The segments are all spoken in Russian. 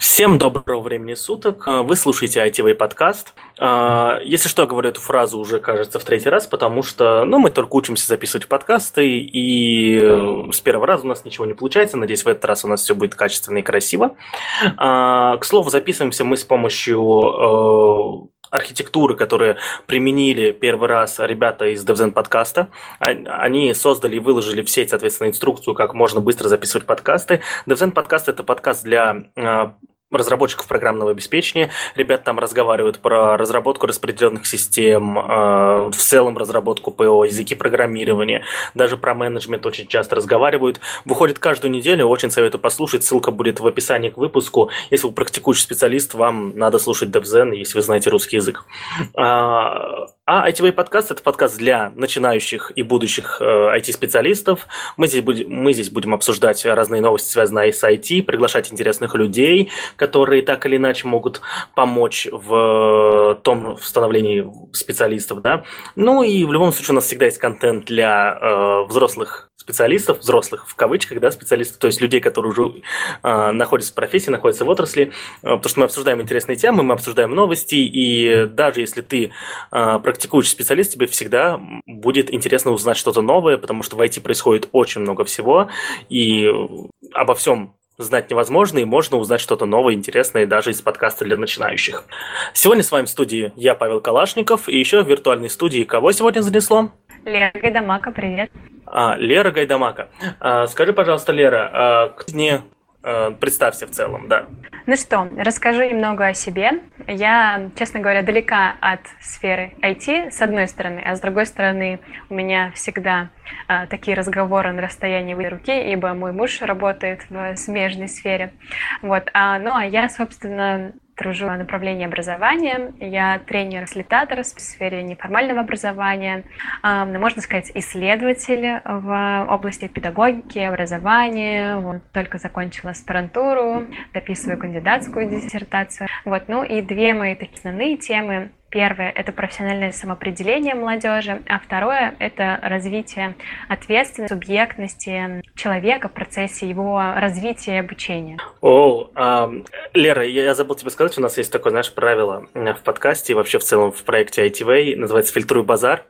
Всем доброго времени суток. Вы слушаете ITV подкаст. А, если что, я говорю эту фразу уже, кажется, в третий раз, потому что ну, мы только учимся записывать подкасты, и э, с первого раза у нас ничего не получается. Надеюсь, в этот раз у нас все будет качественно и красиво. А, к слову, записываемся мы с помощью э, архитектуры, которые применили первый раз ребята из DevZen подкаста. Они создали и выложили в сеть, соответственно, инструкцию, как можно быстро записывать подкасты. DevZen подкаст – это подкаст для а, разработчиков программного обеспечения. Ребята там разговаривают про разработку распределенных систем, э, в целом разработку ПО, языки программирования, даже про менеджмент очень часто разговаривают. Выходит каждую неделю, очень советую послушать, ссылка будет в описании к выпуску. Если вы практикующий специалист, вам надо слушать DevZen, если вы знаете русский язык. А, а ITV подкаст – это подкаст для начинающих и будущих э, IT-специалистов. Мы здесь, будем, мы здесь будем обсуждать разные новости, связанные с IT, приглашать интересных людей, которые так или иначе могут помочь в том в становлении специалистов. Да? Ну и в любом случае у нас всегда есть контент для э, взрослых специалистов, взрослых в кавычках, да, специалистов, то есть людей, которые уже э, находятся в профессии, находятся в отрасли, э, потому что мы обсуждаем интересные темы, мы обсуждаем новости, и даже если ты э, практикующий специалист, тебе всегда будет интересно узнать что-то новое, потому что в IT происходит очень много всего, и обо всем знать невозможно, и можно узнать что-то новое, интересное даже из подкаста для начинающих. Сегодня с вами в студии я, Павел Калашников, и еще в виртуальной студии кого сегодня занесло? Лера Гайдамака, привет. А, Лера Гайдамака. А, скажи, пожалуйста, Лера, а, не а, представься в целом, да. Ну что, расскажу немного о себе. Я, честно говоря, далека от сферы IT, с одной стороны, а с другой стороны, у меня всегда а, такие разговоры на расстоянии руки, ибо мой муж работает в смежной сфере. Вот. А, ну, а я, собственно, тружу в направлении образования. Я тренер-фасилитатор в сфере неформального образования, можно сказать, исследователь в области педагогики, образования. Вот, только закончила аспирантуру, дописываю кандидатскую диссертацию. Вот, ну и две мои такие основные темы Первое – это профессиональное самоопределение молодежи, а второе – это развитие ответственности, субъектности человека в процессе его развития и обучения. О, а, Лера, я, я забыл тебе сказать, у нас есть такое, знаешь, правило в подкасте и вообще в целом в проекте ITV, называется «Фильтруй базар».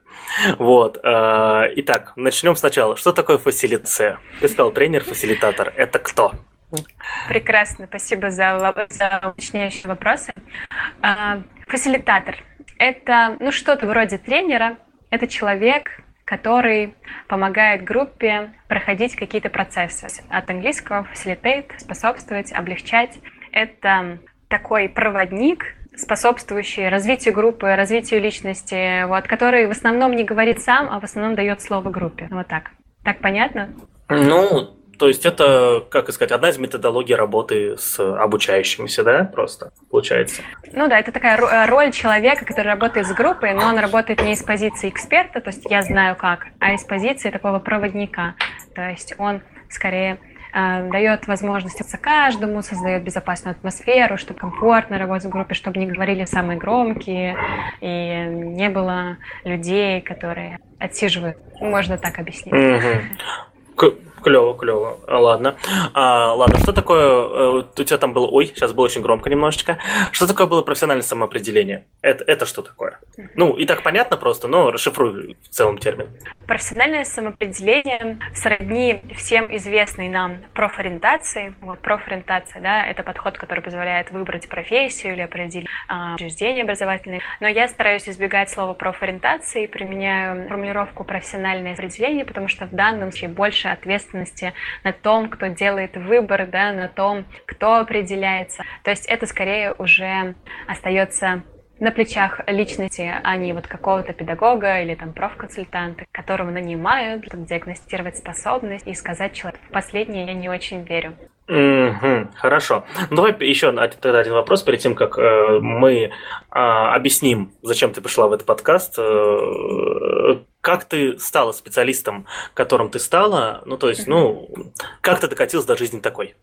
Вот. А, итак, начнем сначала. Что такое фасилитация? Ты сказал тренер-фасилитатор. Это кто? Прекрасно, спасибо за, за уточняющие вопросы. А, фасилитатор – это ну, что-то вроде тренера, это человек, который помогает группе проходить какие-то процессы. От английского facilitate – способствовать, облегчать. Это такой проводник, способствующий развитию группы, развитию личности, вот, который в основном не говорит сам, а в основном дает слово группе. Вот так. Так понятно? Ну, то есть это, как сказать, одна из методологий работы с обучающимися, да, просто получается? Ну да, это такая э, роль человека, который работает с группой, но он работает не из позиции эксперта, то есть я знаю как, а из позиции такого проводника. То есть он скорее э, дает возможность каждому, создает безопасную атмосферу, чтобы комфортно работать в группе, чтобы не говорили самые громкие, и не было людей, которые отсиживают. Можно так объяснить. Угу. Клево, клево. Ладно. А, ладно, что такое... Э, у тебя там было... Ой, сейчас было очень громко немножечко. Что такое было профессиональное самоопределение? Это, это что такое? Ну, и так понятно просто, но расшифруй в целом термин. Профессиональное самоопределение сродни всем известной нам профориентации. Вот, профориентация, да, это подход, который позволяет выбрать профессию или определить а, учреждение образовательное. Но я стараюсь избегать слова профориентации и применяю формулировку профессиональное определение, потому что в данном случае больше ответственности ответственности на том, кто делает выбор, да, на том, кто определяется. То есть это скорее уже остается на плечах личности, а не вот какого-то педагога или там профконсультанта, которого нанимают, чтобы диагностировать способность и сказать человеку. В последнее я не очень верю. Угу, хорошо. Ну, давай еще тогда один вопрос перед тем, как э, мы э, объясним, зачем ты пришла в этот подкаст. Э, как ты стала специалистом, которым ты стала? Ну, то есть, ну, как ты докатилась до жизни такой?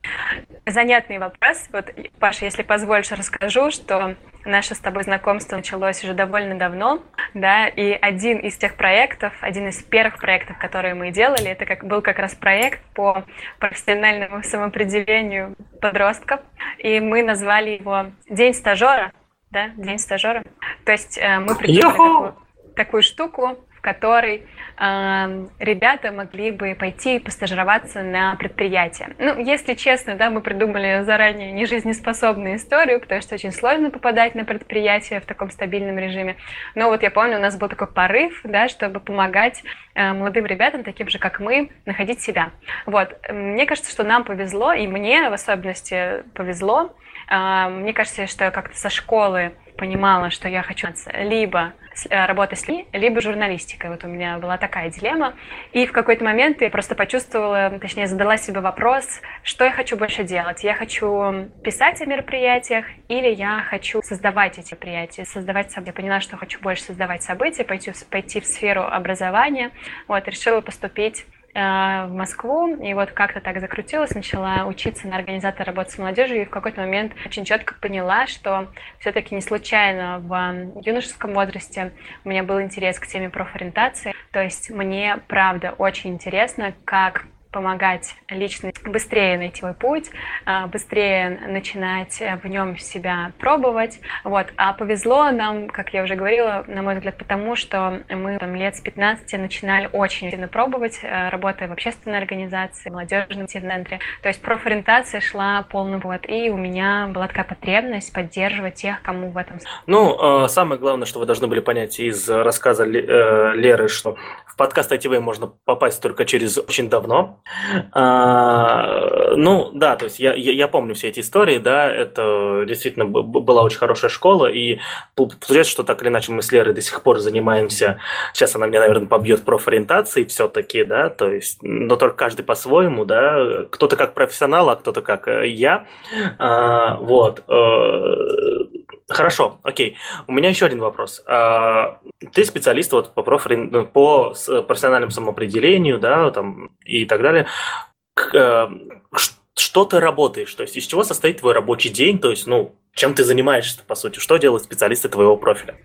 Занятный вопрос. Вот, Паша, если позволишь, расскажу, что наше с тобой знакомство началось уже довольно давно, да, и один из тех проектов, один из первых проектов, которые мы делали, это как, был как раз проект по профессиональному самоопределению подростков. и мы назвали его День стажера, да, День стажера. То есть э, мы придумали такую, такую штуку, которой э, ребята могли бы пойти и постажироваться на предприятие. Ну, если честно, да, мы придумали заранее нежизнеспособную историю, потому что очень сложно попадать на предприятие в таком стабильном режиме. Но вот я помню, у нас был такой порыв, да, чтобы помогать э, молодым ребятам, таким же, как мы, находить себя. Вот. Мне кажется, что нам повезло, и мне в особенности повезло. Э, мне кажется, что я как-то со школы понимала, что я хочу либо э, работать с людьми, либо журналистикой. Вот у меня была такая дилемма. И в какой-то момент я просто почувствовала, точнее, задала себе вопрос, что я хочу больше делать. Я хочу писать о мероприятиях или я хочу создавать эти мероприятия, создавать события. Я поняла, что хочу больше создавать события, пойти, пойти в сферу образования. Вот, решила поступить в Москву, и вот как-то так закрутилась, начала учиться на организатора работы с молодежью, и в какой-то момент очень четко поняла, что все-таки не случайно в юношеском возрасте у меня был интерес к теме профориентации, то есть мне правда очень интересно, как помогать лично быстрее найти свой путь, а, быстрее начинать в нем себя пробовать. Вот. А повезло нам, как я уже говорила, на мой взгляд, потому что мы там, лет с 15 начинали очень сильно пробовать, э, работая в общественной организации, в молодежном центре. То есть профориентация шла полный вот. И у меня была такая потребность поддерживать тех, кому в этом... Ну, э, самое главное, что вы должны были понять из рассказа э, Леры, что в подкаст ITV можно попасть только через очень давно, а, ну, да, то есть я, я, я помню все эти истории, да, это действительно была очень хорошая школа, и получается, что так или иначе мы с Лерой до сих пор занимаемся, сейчас она меня, наверное, побьет профориентацией все-таки, да, то есть, но только каждый по-своему, да, кто-то как профессионал, а кто-то как э, я, а, вот, э, Хорошо, окей. У меня еще один вопрос. А, ты специалист вот по, профори... Ну, по профессиональному самоопределению, да, там, и так далее. Э, что ты работаешь? То есть из чего состоит твой рабочий день? То есть, ну, чем ты занимаешься, по сути? Что делают специалисты твоего профиля?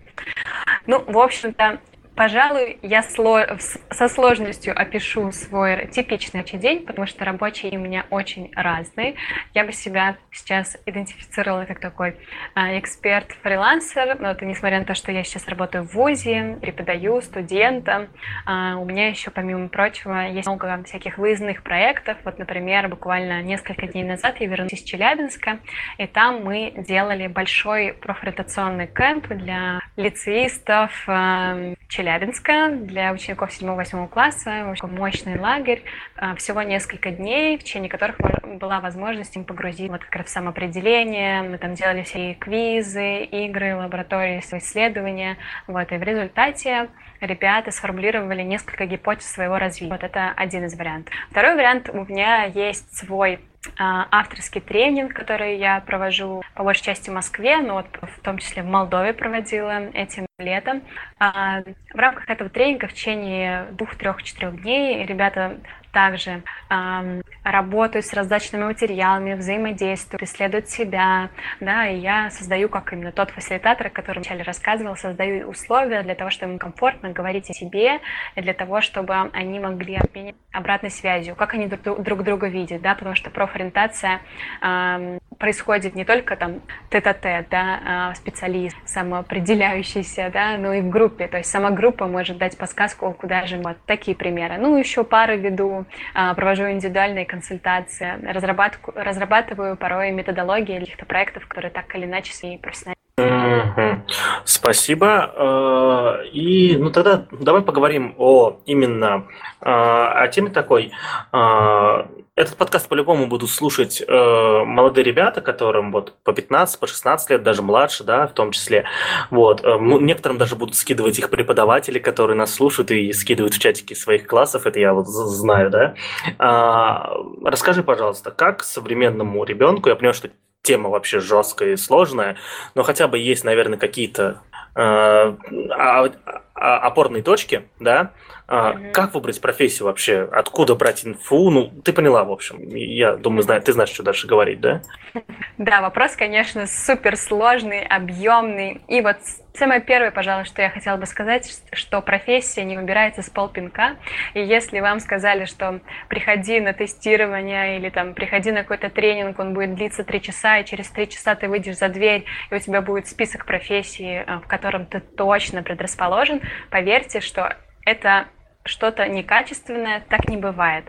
Ну, в общем-то, Пожалуй, я со сложностью опишу свой типичный рабочий день, потому что рабочие у меня очень разные. Я бы себя сейчас идентифицировала как такой а, эксперт-фрилансер, но это несмотря на то, что я сейчас работаю в ВУЗе, преподаю студентам. А, у меня еще, помимо прочего, есть много всяких выездных проектов. Вот, например, буквально несколько дней назад я вернулась из Челябинска, и там мы делали большой профориентационный кемп для лицеистов а, Челябинска для учеников 7-8 класса, очень мощный лагерь, а, всего несколько дней, в течение которых была возможность им погрузить вот как раз в самоопределение, мы там делали все квизы, игры, лаборатории, исследования, вот, и в результате ребята сформулировали несколько гипотез своего развития. Вот это один из вариантов. Второй вариант, у меня есть свой а, авторский тренинг, который я провожу по большей части в Москве, но вот в том числе в Молдове проводила этим летом. А, в рамках этого тренинга в течение двух, трех, четырех дней ребята также э, работают с раздачными материалами, взаимодействуют, исследуют себя, да, и я создаю, как именно тот фасилитатор, о котором вначале рассказывал, создаю условия для того, чтобы им комфортно говорить о себе, и для того, чтобы они могли обменять обратной связью, как они друг, друг друга видят, да, потому что профориентация э, происходит не только там тет-а-тет, да, э, специалист, самоопределяющийся, да, но и в группе, то есть сама группа может дать подсказку, куда же, вот такие примеры. Ну, еще пары веду а, провожу индивидуальные консультации, разрабатываю, порой методологии каких-то проектов, которые так или иначе свои профессиональные. Спасибо. А, и ну тогда давай поговорим о именно а, о теме такой этот подкаст по-любому будут слушать э, молодые ребята, которым вот по 15, по 16 лет, даже младше, да, в том числе. Вот. Э, некоторым даже будут скидывать их преподаватели, которые нас слушают и скидывают в чатики своих классов, это я вот знаю, да. Расскажи, пожалуйста, как современному ребенку, я понимаю, что тема вообще жесткая и сложная, но хотя бы есть, наверное, какие-то э, а, а, опорные точки, да, Mm-hmm. Как выбрать профессию вообще? Откуда брать инфу? Ну, ты поняла, в общем. Я думаю, знаю, ты знаешь, что дальше говорить, да? Да, вопрос, конечно, супер сложный, объемный. И вот Самое первое, пожалуй, что я хотела бы сказать, что профессия не выбирается с полпинка. И если вам сказали, что приходи на тестирование или там приходи на какой-то тренинг, он будет длиться три часа, и через три часа ты выйдешь за дверь, и у тебя будет список профессий, э, в котором ты точно предрасположен, поверьте, что это что-то некачественное, так не бывает.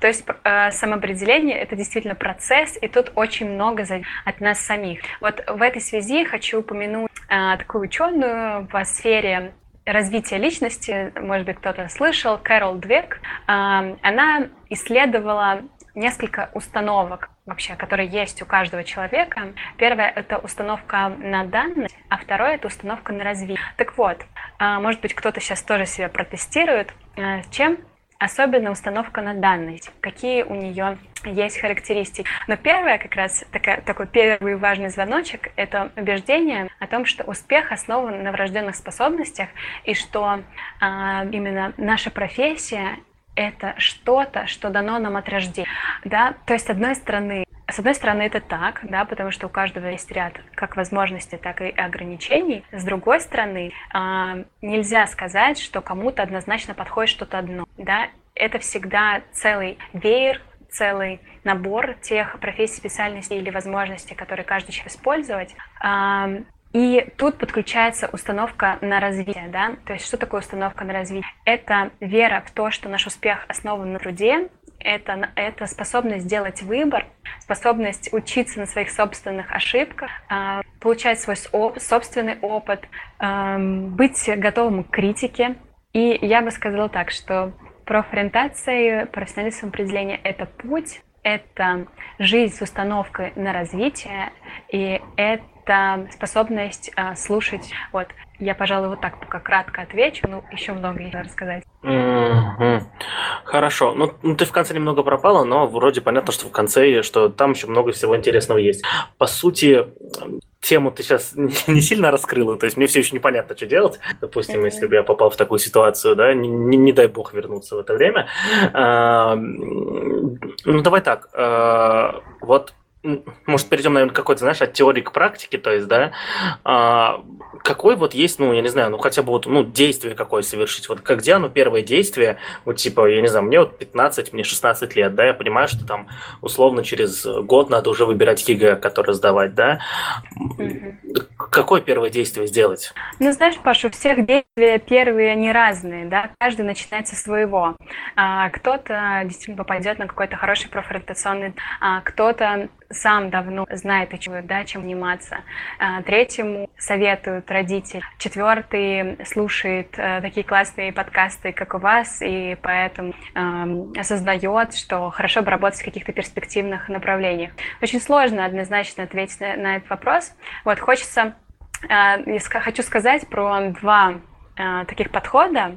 То есть э, самоопределение это действительно процесс, и тут очень много от нас самих. Вот в этой связи хочу упомянуть э, такую ученую в сфере развития личности, может быть, кто-то слышал, Кэрол Двек. Э, она исследовала несколько установок вообще, которые есть у каждого человека. Первое — это установка на данность, а второе — это установка на развитие. Так вот, э, может быть, кто-то сейчас тоже себя протестирует. Э, чем особенно установка на данность, какие у нее есть характеристики. Но первое, как раз такая, такой первый важный звоночек, это убеждение о том, что успех основан на врожденных способностях, и что а, именно наша профессия это что-то, что дано нам от рождения. Да? То есть, с одной стороны, с одной стороны, это так, да, потому что у каждого есть ряд как возможностей, так и ограничений. С другой стороны, э, нельзя сказать, что кому-то однозначно подходит что-то одно. Да? Это всегда целый веер, целый набор тех профессий, специальностей или возможностей, которые каждый человек использовать. И тут подключается установка на развитие, да, то есть что такое установка на развитие? Это вера в то, что наш успех основан на труде, это, это способность делать выбор, способность учиться на своих собственных ошибках, а, получать свой собственный опыт, быть готовым к критике. И я бы сказала так, что профориентация и профессиональное самоопределение — это путь, это жизнь с установкой на развитие, и это это способность а, слушать. Вот, я, пожалуй, вот так пока кратко отвечу, ну, еще много есть рассказать. Mm-hmm. Хорошо. Ну, ну, ты в конце немного пропала, но вроде понятно, что в конце, что там еще много всего интересного есть. По сути, тему ты сейчас не сильно раскрыла, то есть мне все еще непонятно, что делать. Допустим, mm-hmm. если бы я попал в такую ситуацию, да, не, не, не дай бог вернуться в это время. А, ну, давай так. А, вот может, перейдем, наверное, какой-то, знаешь, от теории к практике, то есть, да, а, какой вот есть, ну, я не знаю, ну, хотя бы вот, ну, действие какое совершить, вот как где оно первое действие, вот, типа, я не знаю, мне вот 15, мне 16 лет, да, я понимаю, что там, условно, через год надо уже выбирать ЕГЭ, который сдавать, да, mm-hmm. какое первое действие сделать? Ну, знаешь, Паша, у всех действия первые, они разные, да, каждый начинает со своего, а, кто-то действительно попадет на какой-то хороший профориентационный, а, кто-то сам давно знает, да, чем заниматься. А, третьему советуют родители. Четвертый слушает э, такие классные подкасты, как у вас, и поэтому э, осознает, что хорошо бы работать в каких-то перспективных направлениях. Очень сложно однозначно ответить на, на этот вопрос. Вот хочется, э, хочу сказать про два э, таких подхода,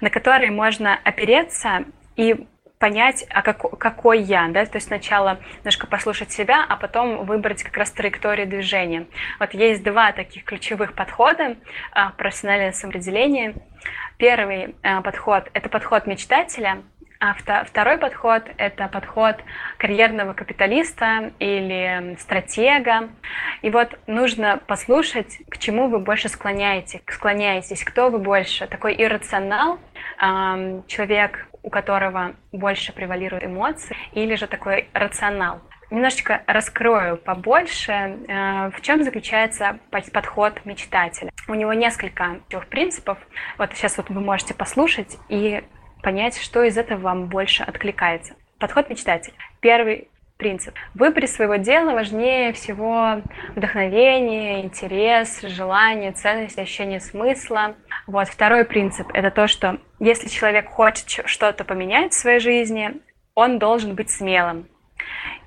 на которые можно опереться и понять, а как, какой я, да, то есть сначала немножко послушать себя, а потом выбрать как раз траекторию движения. Вот есть два таких ключевых подхода а, в профессиональном самоопределении. Первый а, подход – это подход мечтателя, а второй подход – это подход карьерного капиталиста или стратега. И вот нужно послушать, к чему вы больше склоняетесь, склоняетесь, кто вы больше. Такой иррационал, человек, у которого больше превалируют эмоции, или же такой рационал. Немножечко раскрою побольше, э, в чем заключается подход мечтателя. У него несколько трех принципов. Вот сейчас вот вы можете послушать и понять, что из этого вам больше откликается. Подход мечтателя. Первый принцип. В выборе своего дела важнее всего вдохновение, интерес, желание, ценность, ощущение смысла. Вот второй принцип – это то, что если человек хочет что-то поменять в своей жизни, он должен быть смелым.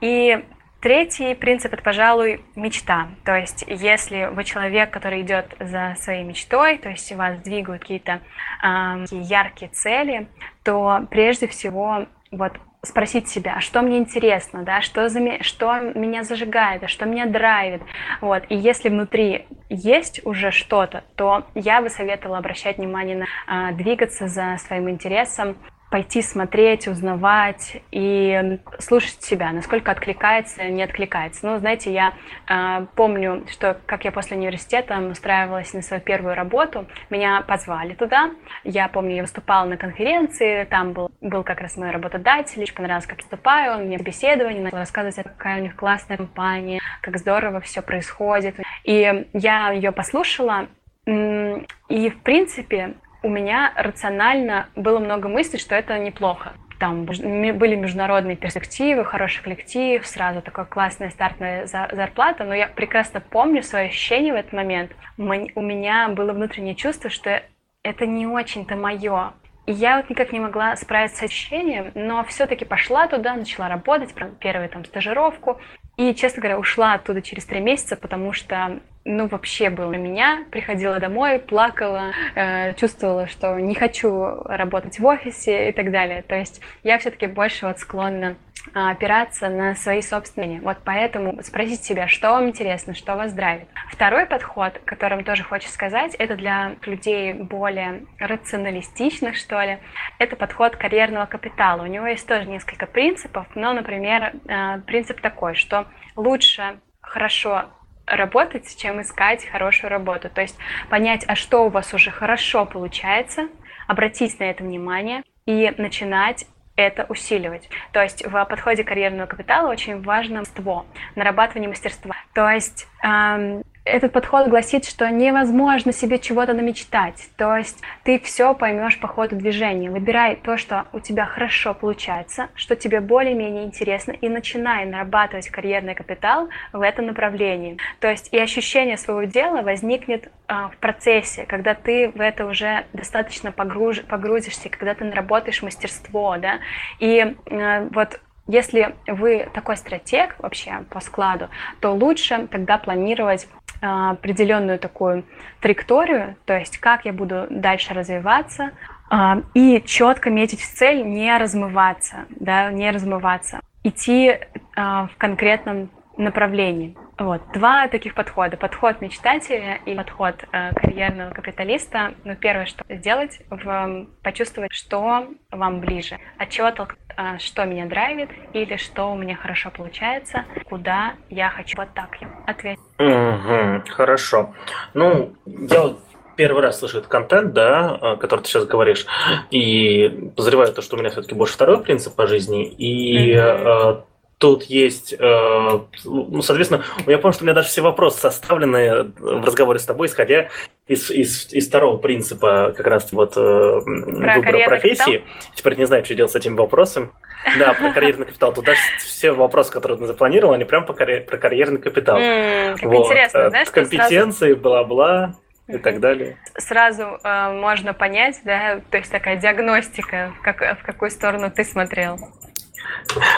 И Третий принцип это, пожалуй, мечта. То есть, если вы человек, который идет за своей мечтой, то есть вас двигают какие-то э, яркие цели, то прежде всего вот спросить себя, а что мне интересно, да, что, за, что меня зажигает, а что меня драйвит. Вот. И если внутри есть уже что-то, то я бы советовала обращать внимание на а, двигаться за своим интересом, пойти смотреть, узнавать и слушать себя, насколько откликается, не откликается. Ну, знаете, я э, помню, что как я после университета устраивалась на свою первую работу, меня позвали туда. Я помню, я выступала на конференции, там был, был как раз мой работодатель, очень понравилось, как выступаю, он мне беседование начал рассказывать, какая у них классная компания, как здорово все происходит. И я ее послушала, и, в принципе, у меня рационально было много мыслей, что это неплохо. Там были международные перспективы, хороший коллектив, сразу такая классная стартовая зарплата, но я прекрасно помню свои ощущения в этот момент. У меня было внутреннее чувство, что это не очень-то мое. И я вот никак не могла справиться с ощущением, но все-таки пошла туда, начала работать, первую там стажировку, и, честно говоря, ушла оттуда через три месяца, потому что ну, вообще было у меня. Приходила домой, плакала, э, чувствовала, что не хочу работать в офисе и так далее. То есть я все-таки больше вот склонна а, опираться на свои собственные. Вот поэтому спросить себя, что вам интересно, что вас драйвит. Второй подход, которым тоже хочу сказать, это для людей более рационалистичных, что ли. Это подход карьерного капитала. У него есть тоже несколько принципов, но, например, э, принцип такой, что лучше хорошо работать, чем искать хорошую работу. То есть понять, а что у вас уже хорошо получается, обратить на это внимание и начинать это усиливать. То есть в подходе карьерного капитала очень важно мастерство, нарабатывание мастерства. То есть эм, этот подход гласит, что невозможно себе чего-то намечтать. То есть ты все поймешь по ходу движения. Выбирай то, что у тебя хорошо получается, что тебе более-менее интересно, и начинай нарабатывать карьерный капитал в этом направлении. То есть и ощущение своего дела возникнет а, в процессе, когда ты в это уже достаточно погруж, погрузишься, когда ты наработаешь мастерство, да, и а, вот если вы такой стратег вообще по складу, то лучше тогда планировать определенную такую траекторию, то есть как я буду дальше развиваться, а, и четко метить в цель, не размываться, да, не размываться, идти а, в конкретном направлении. Вот. Два таких подхода. Подход мечтателя и подход э, карьерного капиталиста. Ну, первое, что сделать, в, почувствовать, что вам ближе. От чего толк... э, что меня драйвит, или что у меня хорошо получается, куда я хочу. Вот так я ответить. Угу, хорошо. Ну, я первый раз слышу этот контент, да, э, который ты сейчас говоришь, и подозреваю то, что у меня все-таки больше второй принцип по жизни, и mm-hmm тут есть, э, ну, соответственно, я помню, что у меня даже все вопросы составлены в разговоре с тобой, исходя из, из, из второго принципа как раз вот э, выбора профессии. Капитал? Теперь не знаю, что делать с этим вопросом. Да, про карьерный капитал. Тут даже все вопросы, которые ты запланировал, они прям про карьерный капитал. Как интересно, э, знаешь, Компетенции, бла-бла и так далее. Сразу э, можно понять, да, то есть такая диагностика, как, в какую сторону ты смотрел.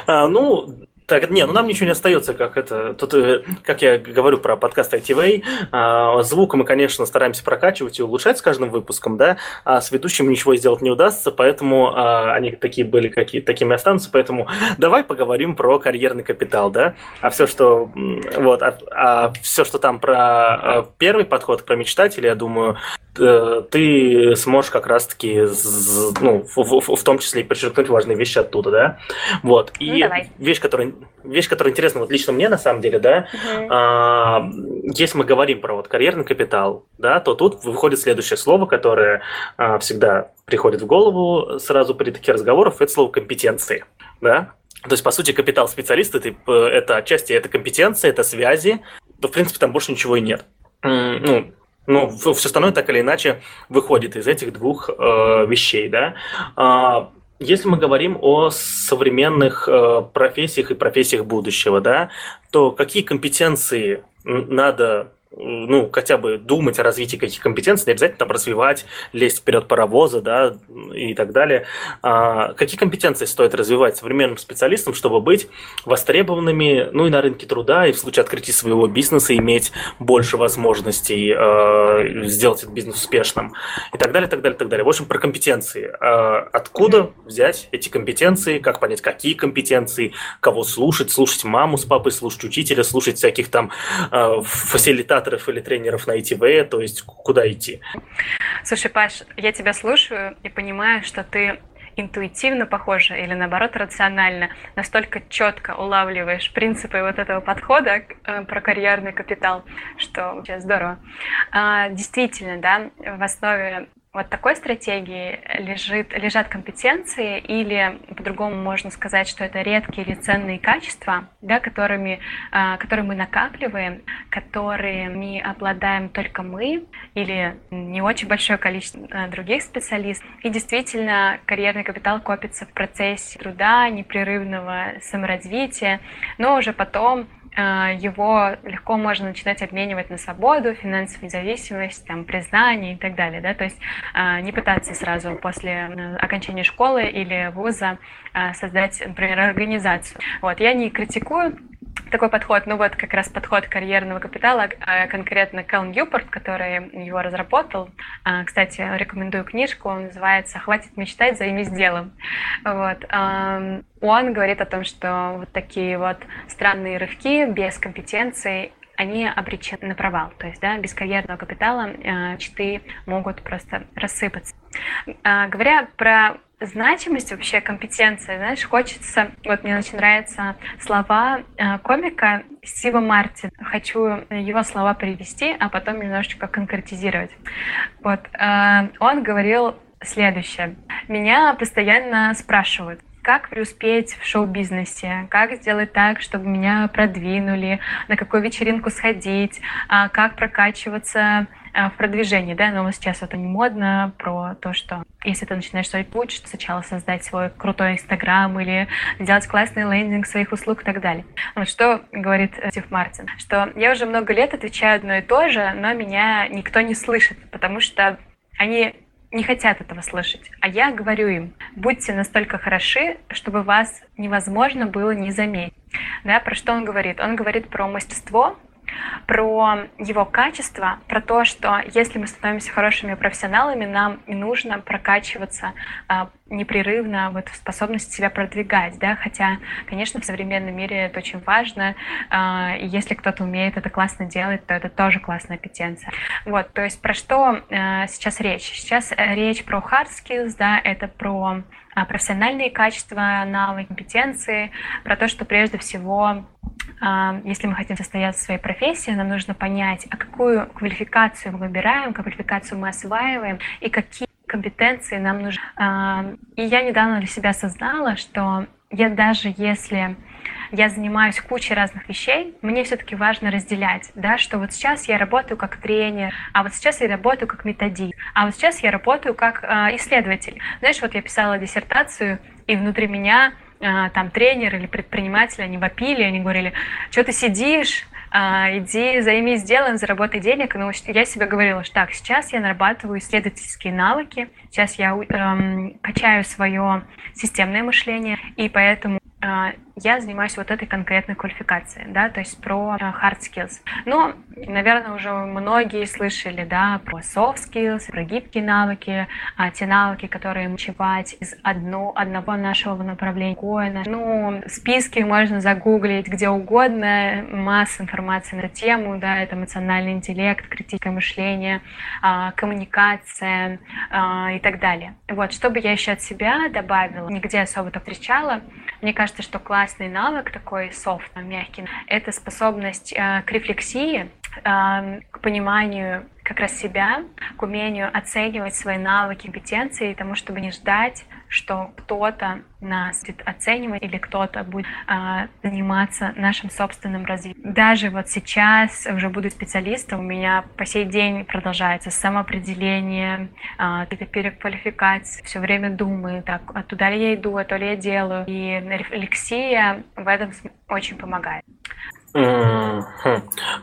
А, ну, так, не, ну нам ничего не остается, как это. Тут, э, как я говорю про подкаст ITV, а, звук мы, конечно, стараемся прокачивать и улучшать с каждым выпуском, да, а с ведущим ничего сделать не удастся, поэтому а, они такие были, какие такими останутся, поэтому давай поговорим про карьерный капитал, да, а все, что вот, а, а все, что там про а, первый подход, про мечтателей, я думаю, Э, ты сможешь как раз-таки, ну, в, в, в том числе и подчеркнуть важные вещи оттуда, да? Вот. И ну, вещь, которая, вещь, которая интересна вот лично мне на самом деле, да, угу. а, если мы говорим про вот карьерный капитал, да, то тут выходит следующее слово, которое а, всегда приходит в голову сразу при таких разговорах, это слово компетенции, да? То есть, по сути, капитал специалиста это, это отчасти это компетенция, это связи, то, в принципе, там больше ничего и нет. Ну, ну, все остальное так или иначе выходит из этих двух э, вещей, да. Если мы говорим о современных э, профессиях и профессиях будущего, да, то какие компетенции надо ну, хотя бы думать о развитии каких компетенций, не обязательно там развивать, лезть вперед паровоза, да, и так далее. А какие компетенции стоит развивать современным специалистам, чтобы быть востребованными, ну, и на рынке труда, и в случае открытия своего бизнеса иметь больше возможностей э, сделать этот бизнес успешным, и так далее, так далее, так далее. В общем, про компетенции. Э, откуда взять эти компетенции, как понять, какие компетенции, кого слушать, слушать маму с папой, слушать учителя, слушать всяких там э, фасилитаторов, комментаторов или тренеров на ITV, то есть куда идти? Слушай, Паш, я тебя слушаю и понимаю, что ты интуитивно похоже или наоборот рационально, настолько четко улавливаешь принципы вот этого подхода э, про карьерный капитал, что вообще здорово. А, действительно, да, в основе вот такой стратегии лежит, лежат компетенции, или по-другому можно сказать, что это редкие или ценные качества, да, которыми, а, которые мы накапливаем, которыми обладаем только мы или не очень большое количество а, других специалистов. И действительно, карьерный капитал копится в процессе труда, непрерывного саморазвития, но уже потом его легко можно начинать обменивать на свободу, финансовую независимость, там, признание и так далее. Да? То есть а, не пытаться сразу после окончания школы или вуза а, создать, например, организацию. Вот. Я не критикую такой подход, ну вот как раз подход карьерного капитала, а конкретно Кэл Ньюпорт, который его разработал. А, кстати, рекомендую книжку, он называется «Хватит мечтать, займись делом». Вот. Он говорит о том, что вот такие вот странные рывки без компетенции они обречены на провал. То есть, да, без карьерного капитала читы могут просто рассыпаться. Говоря про значимость вообще компетенции, знаешь, хочется, вот мне очень нравятся слова э, комика Стива Мартин. Хочу его слова привести, а потом немножечко конкретизировать. Вот, э, он говорил следующее. Меня постоянно спрашивают, как преуспеть в шоу-бизнесе, как сделать так, чтобы меня продвинули, на какую вечеринку сходить, а, как прокачиваться в продвижении, да, но сейчас это не модно про то, что если ты начинаешь свой путь, сначала создать свой крутой Инстаграм или сделать классный лендинг своих услуг и так далее. Вот что говорит э, Стив Мартин, что я уже много лет отвечаю одно и то же, но меня никто не слышит, потому что они не хотят этого слышать. А я говорю им, будьте настолько хороши, чтобы вас невозможно было не заметить. Да, про что он говорит? Он говорит про мастерство, про его качество, про то, что если мы становимся хорошими профессионалами, нам не нужно прокачиваться а, непрерывно вот в способности себя продвигать, да, хотя, конечно, в современном мире это очень важно, а, и если кто-то умеет это классно делать, то это тоже классная компетенция. Вот, то есть про что а, сейчас речь? Сейчас э, речь про hard skills, да, это про а, профессиональные качества, навыки, компетенции, про то, что прежде всего если мы хотим состояться в своей профессии, нам нужно понять, а какую квалификацию мы выбираем, какую квалификацию мы осваиваем и какие компетенции нам нужны. А, и я недавно для себя осознала, что я даже если я занимаюсь кучей разных вещей, мне все-таки важно разделять, да, что вот сейчас я работаю как тренер, а вот сейчас я работаю как методик, а вот сейчас я работаю как э, исследователь. Знаешь, вот я писала диссертацию, и внутри меня э, там тренер или предприниматель, они вопили, они говорили, что ты сидишь, а, иди займись делом, заработай денег. Но я себе говорила, что так, сейчас я нарабатываю исследовательские навыки, сейчас я эм, качаю свое системное мышление, и поэтому а, я занимаюсь вот этой конкретной квалификацией, да, то есть про а, hard skills. Но, наверное, уже многие слышали, да, про soft skills, про гибкие навыки, а, те навыки, которые мочевать из одно, одного нашего направления. Ну, списки можно загуглить где угодно, масса информации на тему, да, это эмоциональный интеллект, критика мышления, коммуникация и так далее. Вот, что бы я еще от себя добавила, нигде особо так встречала, мне кажется, что классный навык, такой софт, мягкий, это способность э, к рефлексии, к пониманию как раз себя, к умению оценивать свои навыки, компетенции, тому, чтобы не ждать, что кто-то нас будет оценивать или кто-то будет а, заниматься нашим собственным развитием. Даже вот сейчас, уже буду специалистом, у меня по сей день продолжается самоопределение, а, переквалификация, все время думаю, так, а туда ли я иду, а то ли я делаю. И рефлексия в этом очень помогает.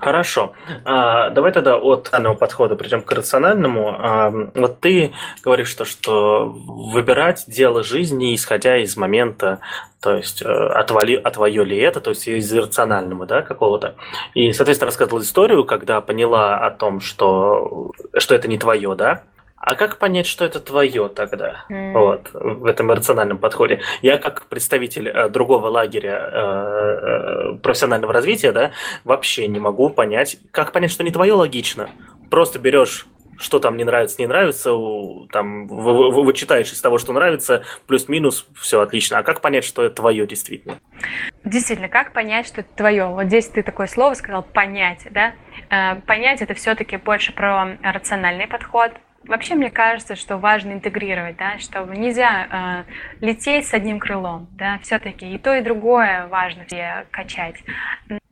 Хорошо. А, давай тогда от данного подхода придем к рациональному. А, вот ты говоришь, что, что выбирать дело жизни, исходя из момента, то есть э, а твое, а твое ли это, то есть из рационального да, какого-то. И, соответственно, рассказывал историю, когда поняла о том, что, что это не твое, да, а как понять, что это твое тогда? Mm. Вот, в этом рациональном подходе. Я как представитель э, другого лагеря э, э, профессионального развития, да, вообще не могу понять, как понять, что не твое логично. Просто берешь что там не нравится, не нравится, там вычитаешь из того, что нравится, плюс-минус, все отлично. А как понять, что это твое действительно? Действительно, как понять, что это твое? Вот здесь ты такое слово сказал «понять», да? Э, понять это все-таки больше про рациональный подход, Вообще, мне кажется, что важно интегрировать, да, что нельзя э, лететь с одним крылом, да, все-таки и то, и другое важно качать.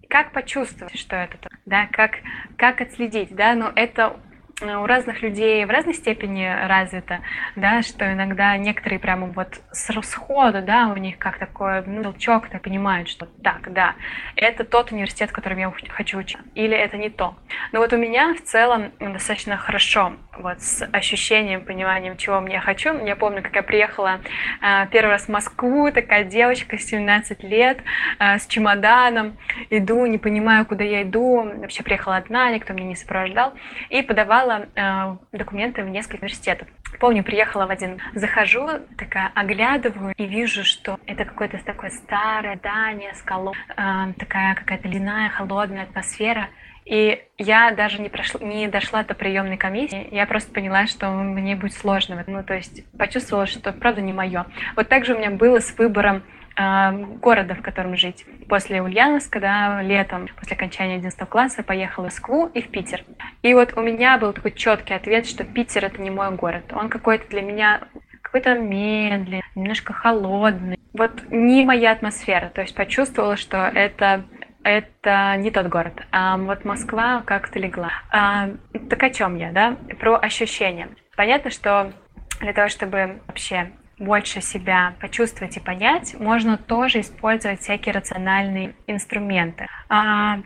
Как почувствовать, что это, да, как, как отследить, да, но это у разных людей в разной степени развито, да, что иногда некоторые прямо вот с расхода, да, у них как такой ну, толчок, то понимают, что так, да, это тот университет, в котором я хочу учиться, или это не то. Но вот у меня в целом достаточно хорошо вот с ощущением, пониманием, чего мне хочу. Я помню, как я приехала э, первый раз в Москву, такая девочка, 17 лет, э, с чемоданом, иду, не понимаю, куда я иду, вообще приехала одна, никто меня не сопровождал, и подавала э, документы в несколько университетов. Помню, приехала в один, захожу, такая оглядываю и вижу, что это какое-то такое старое здание с колонн, э, такая какая-то ледяная, холодная атмосфера. И я даже не, прошла, не дошла до приемной комиссии, я просто поняла, что мне будет сложно. Ну, то есть почувствовала, что правда не мое. Вот так же у меня было с выбором э, города, в котором жить. После Ульяновска, да, летом, после окончания 11 класса, поехала в Москву и в Питер. И вот у меня был такой четкий ответ, что Питер это не мой город. Он какой-то для меня какой-то медленный, немножко холодный. Вот не моя атмосфера. То есть почувствовала, что это это не тот город. А вот Москва как-то легла. А, так о чем я, да? Про ощущения. Понятно, что для того, чтобы вообще больше себя почувствовать и понять, можно тоже использовать всякие рациональные инструменты. А,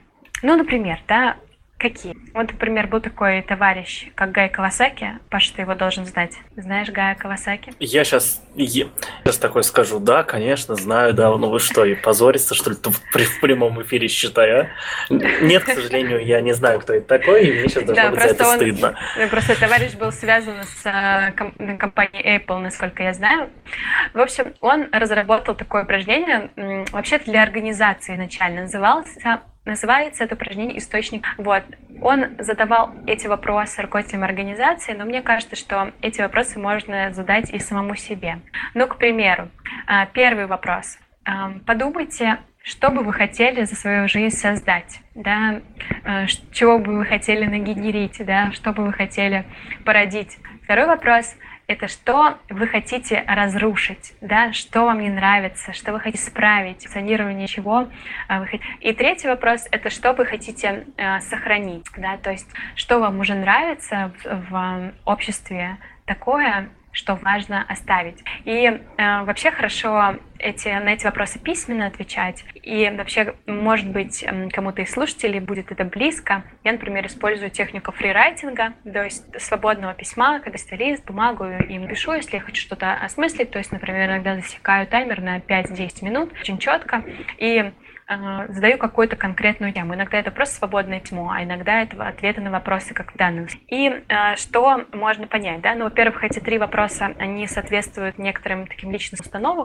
ну, например, да, Какие? Вот, например, был такой товарищ, как Гай Кавасаки. Паша, ты его должен знать. Знаешь Гая Кавасаки? Я сейчас, я сейчас такой скажу, да, конечно, знаю, да, ну вы что, и позориться, что ли, в прямом эфире считаю, а? Нет, к сожалению, я не знаю, кто это такой, и мне сейчас должно да, быть за это он, стыдно. Просто товарищ был связан с э, компанией Apple, насколько я знаю. В общем, он разработал такое упражнение, вообще-то для организации изначально, назывался Называется это упражнение «Источник». Вот. Он задавал эти вопросы руководителям организации, но мне кажется, что эти вопросы можно задать и самому себе. Ну, к примеру, а, первый вопрос. А, подумайте, что бы вы хотели за свою жизнь создать, да, а, чего бы вы хотели нагенерить, да, что бы вы хотели породить. Второй вопрос – это что вы хотите разрушить, да, что вам не нравится, что вы хотите исправить, функционирование чего а, вы хотите. И третий вопрос — это что вы хотите э, сохранить, да, то есть что вам уже нравится в, в обществе такое, что важно оставить. И э, вообще хорошо эти, на эти вопросы письменно отвечать. И вообще, может быть, кому-то из слушателей будет это близко. Я, например, использую технику фрирайтинга, то есть свободного письма, когда лист, бумагу им пишу, если я хочу что-то осмыслить. То есть, например, иногда засекаю таймер на 5-10 минут, очень четко. И э, задаю какую-то конкретную тему. Иногда это просто свободное письмо, а иногда это ответы на вопросы, как в данном И э, что можно понять, да? Ну, во-первых, эти три вопроса, они соответствуют некоторым таким личным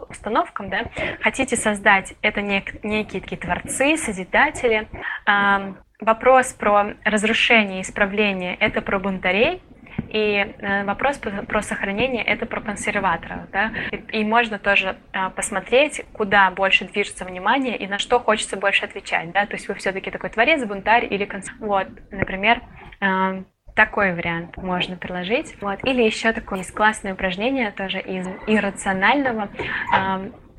установкам, да? Хотите создать, это нек- некие такие творцы, созидатели. Э, вопрос про разрушение исправление – это про бунтарей, и э, вопрос про сохранение – это про консерваторов. Да? И, можно тоже э, посмотреть, куда больше движется внимание и на что хочется больше отвечать. Да? То есть вы все-таки такой творец, бунтарь или консерватор. Вот, например, э, такой вариант можно приложить. Вот. Или еще такое есть классное упражнение тоже из иррационального.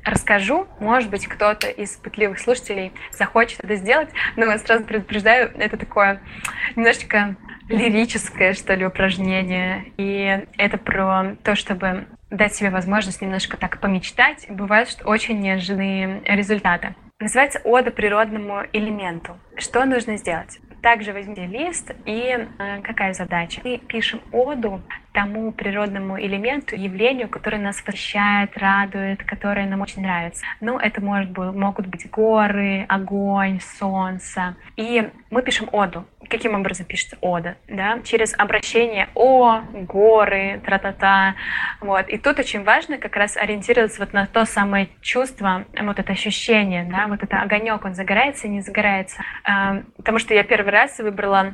Расскажу, может быть, кто-то из пытливых слушателей захочет это сделать, но я сразу предупреждаю, это такое немножечко лирическое, что ли, упражнение. И это про то, чтобы дать себе возможность немножко так помечтать. Бывают что очень неожиданные результаты. Называется «Ода природному элементу». Что нужно сделать? Также возьмите лист и э, какая задача? Мы пишем оду тому природному элементу, явлению, которое нас восхищает, радует, которое нам очень нравится. Ну, это может быть, могут быть горы, огонь, солнце. И мы пишем оду. Каким образом пишется ода? Да? Через обращение «о», «горы», «тра-та-та». Вот. И тут очень важно как раз ориентироваться вот на то самое чувство, вот это ощущение, да? вот это огонек, он загорается и не загорается. Потому что я первый раз выбрала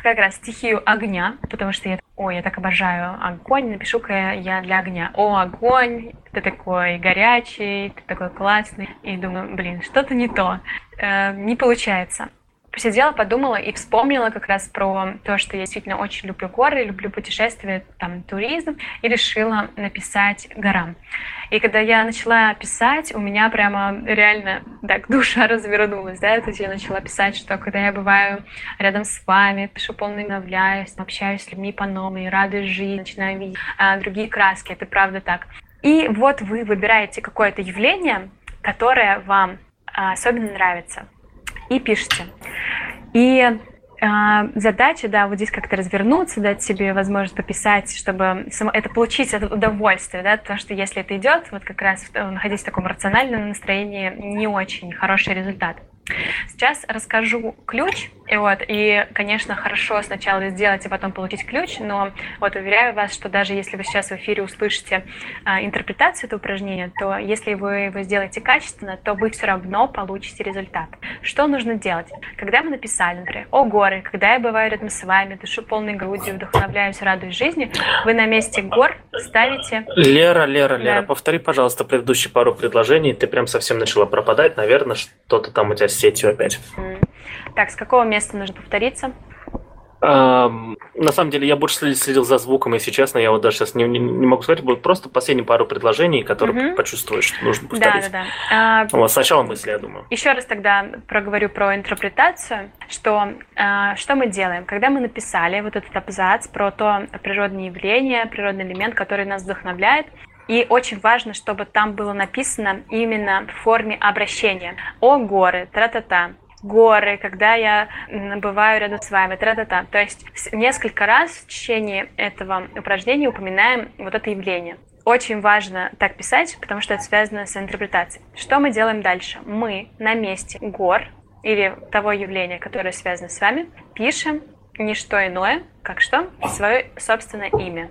как раз стихию огня, потому что я ой, я так обожаю огонь, напишу-ка я для огня. О, огонь, ты такой горячий, ты такой классный. И думаю, блин, что-то не то, э, не получается посидела, подумала и вспомнила как раз про то, что я действительно очень люблю горы, люблю путешествия, там, туризм, и решила написать горам. И когда я начала писать, у меня прямо реально так душа развернулась, да, то есть я начала писать, что когда я бываю рядом с вами, пишу полный обновляюсь, общаюсь с людьми по-новому, радуюсь жизни, начинаю видеть а, другие краски, это правда так. И вот вы выбираете какое-то явление, которое вам а, особенно нравится, и пишете. И э, задача, да, вот здесь как-то развернуться, дать себе возможность пописать, чтобы само, это получить это удовольствие, да, потому что если это идет, вот как раз находясь в таком рациональном настроении, не очень хороший результат. Сейчас расскажу ключ, и вот, и, конечно, хорошо сначала сделать, и потом получить ключ, но вот уверяю вас, что даже если вы сейчас в эфире услышите а, интерпретацию этого упражнения, то если вы его сделаете качественно, то вы все равно получите результат. Что нужно делать? Когда мы написали, например, «О, горы», когда я бываю рядом с вами, дышу полной грудью, вдохновляюсь, радуюсь жизни, вы на месте гор ставите... Лера, Лера, да. Лера, повтори, пожалуйста, предыдущие пару предложений. Ты прям совсем начала пропадать, наверное, что-то там у тебя с сетью опять. Так, с какого места нужно повториться? Um, на самом деле я больше следил за звуком, если честно, я вот даже сейчас не, не, не могу сказать, будет просто последние пару предложений, которые угу. почувствуешь, что нужно повторить. Да, да, да. Uh, вот, сначала мысли, я думаю. Еще раз тогда проговорю про интерпретацию, что uh, что мы делаем, когда мы написали вот этот абзац про то природное явление, природный элемент, который нас вдохновляет, и очень важно, чтобы там было написано именно в форме обращения. О горы, тра-та-та, горы, когда я бываю рядом с вами, тра-та-та. То есть несколько раз в течение этого упражнения упоминаем вот это явление. Очень важно так писать, потому что это связано с интерпретацией. Что мы делаем дальше? Мы на месте гор или того явления, которое связано с вами, пишем не что иное, как что, свое собственное имя.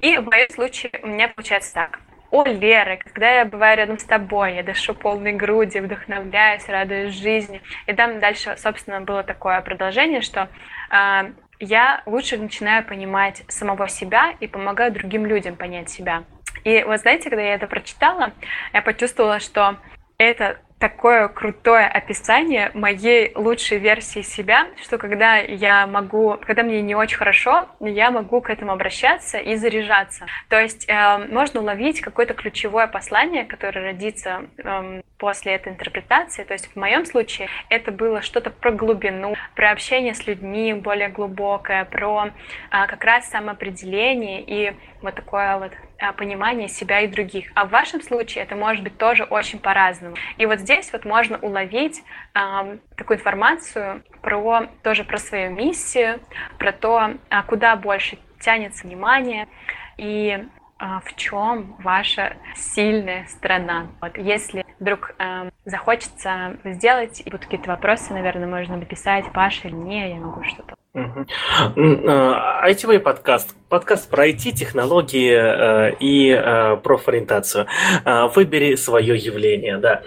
И в моем случае у меня получается так. О, Лера, когда я бываю рядом с тобой, я дышу полной груди, вдохновляюсь, радуюсь жизни. И там дальше, собственно, было такое продолжение, что э, я лучше начинаю понимать самого себя и помогаю другим людям понять себя. И вот знаете, когда я это прочитала, я почувствовала, что это такое крутое описание моей лучшей версии себя, что когда я могу, когда мне не очень хорошо, я могу к этому обращаться и заряжаться. То есть э, можно уловить какое-то ключевое послание, которое родится э, после этой интерпретации. То есть в моем случае это было что-то про глубину, про общение с людьми более глубокое, про э, как раз самоопределение и вот такое вот а, понимание себя и других. А в вашем случае это может быть тоже очень по-разному. И вот здесь вот можно уловить э, такую информацию про тоже про свою миссию, про то, а, куда больше тянется внимание и а, в чем ваша сильная сторона. Вот если вдруг э, захочется сделать, и будут какие-то вопросы, наверное, можно написать, Паша или не, я могу что-то ITV подкаст. Подкаст про IT, технологии э, и э, профориентацию. Э, выбери свое явление, да.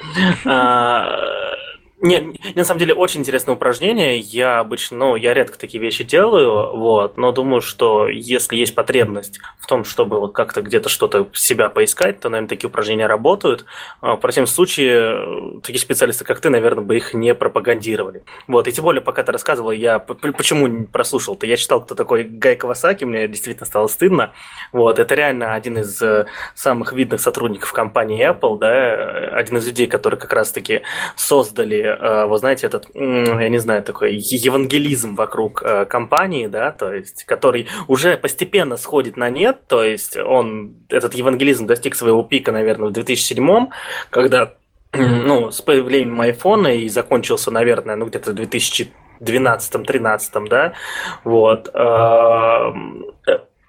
Не, на самом деле очень интересное упражнение. Я обычно, ну, я редко такие вещи делаю, вот, но думаю, что если есть потребность в том, чтобы как-то где-то что-то себя поискать, то, наверное, такие упражнения работают. А, в противном случае э, такие специалисты, как ты, наверное, бы их не пропагандировали. Вот, и тем более, пока ты рассказывал, я почему прослушал-то? Я читал, кто такой Гай Кавасаки, мне действительно стало стыдно. Вот, это реально один из э, самых видных сотрудников компании Apple, да, один из людей, которые как раз-таки создали Э, вы знаете, этот, я не знаю, такой евангелизм вокруг э, компании, да, то есть, который уже постепенно сходит на нет, то есть он, этот евангелизм достиг своего пика, наверное, в 2007 когда ну, с появлением айфона и закончился, наверное, ну, где-то в 2012-13, да, вот, э,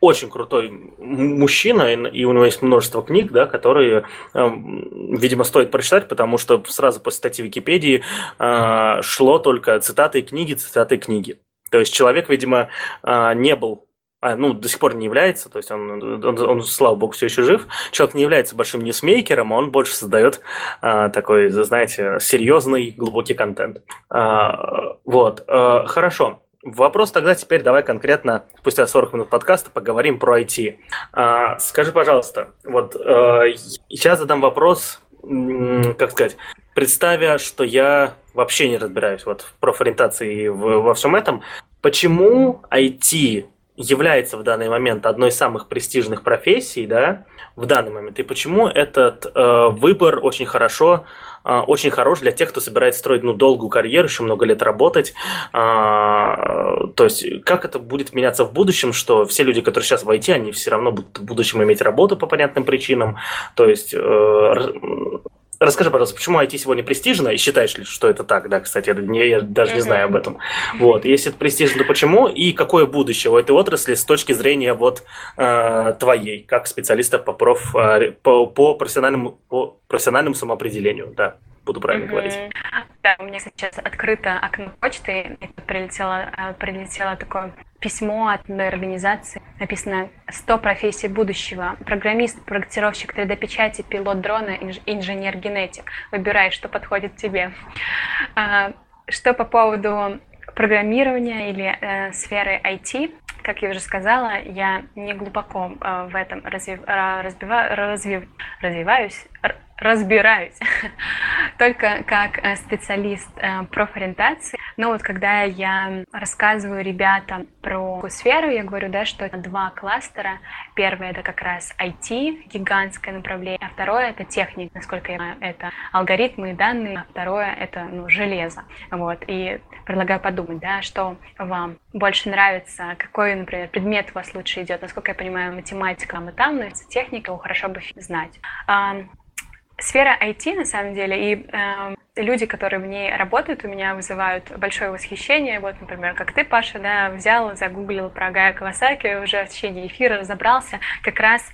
очень крутой мужчина, и у него есть множество книг, да, которые, эм, видимо, стоит прочитать, потому что сразу после статьи Википедии э, шло только цитаты книги, цитаты книги. То есть человек, видимо, э, не был а, ну, до сих пор не является, то есть он, он, он, слава богу, все еще жив. Человек не является большим ньюсмейкером, а он больше создает а, такой, знаете, серьезный, глубокий контент. А, вот, а, хорошо. Вопрос тогда теперь давай конкретно, спустя 40 минут подкаста, поговорим про IT. А, скажи, пожалуйста, вот э, сейчас задам вопрос, как сказать, представя, что я вообще не разбираюсь вот в профориентации и в, во всем этом, почему IT является в данный момент одной из самых престижных профессий, да, в данный момент, и почему этот э, выбор очень хорошо, очень хорош для тех, кто собирается строить ну, долгую карьеру, еще много лет работать. Э, то есть, как это будет меняться в будущем, что все люди, которые сейчас в IT, они все равно будут в будущем иметь работу по понятным причинам. То есть, э, Расскажи, пожалуйста, почему IT сегодня престижно, и считаешь ли, что это так, да, кстати, я, я даже не знаю об этом. Вот, если это престижно, то почему, и какое будущее у этой отрасли с точки зрения вот э, твоей, как специалиста по, проф, э, по, по, профессиональному, по профессиональному самоопределению, да, буду правильно mm-hmm. говорить. Да, у меня сейчас открыто окно почты, и прилетело, э, прилетело такое письмо от одной организации. Написано «100 профессий будущего. Программист, проектировщик 3D-печати, пилот дрона, инженер-генетик. Выбирай, что подходит тебе». А, что по поводу программирования или э, сферы IT, как я уже сказала, я не глубоко э, в этом развив, разбива, развив, развиваюсь, разбираюсь только как э, специалист э, профориентации. Но вот когда я рассказываю ребятам про сферу, я говорю, да, что два кластера. Первое это как раз IT, гигантское направление, а второе это техника, насколько я знаю, это алгоритмы и данные, а второе это ну, железо. Вот. И предлагаю подумать, да, что вам больше нравится, какой, например, предмет у вас лучше идет. Насколько я понимаю, математика и там, но техника, хорошо бы знать. Сфера IT, на самом деле, и э, люди, которые в ней работают, у меня вызывают большое восхищение. Вот, например, как ты, Паша, да, взял, загуглил про Гая Кавасаки, уже в течение эфира разобрался как раз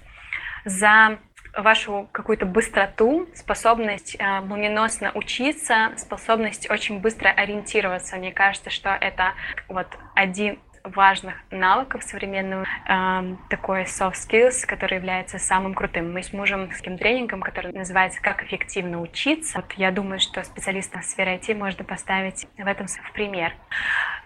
за вашу какую-то быстроту, способность э, молниеносно учиться, способность очень быстро ориентироваться. Мне кажется, что это вот один важных навыков современного, э, такой soft skills, который является самым крутым. Мы с мужем с таким тренингом, который называется «Как эффективно учиться». Вот я думаю, что специалистам в сфере IT можно поставить в этом в пример.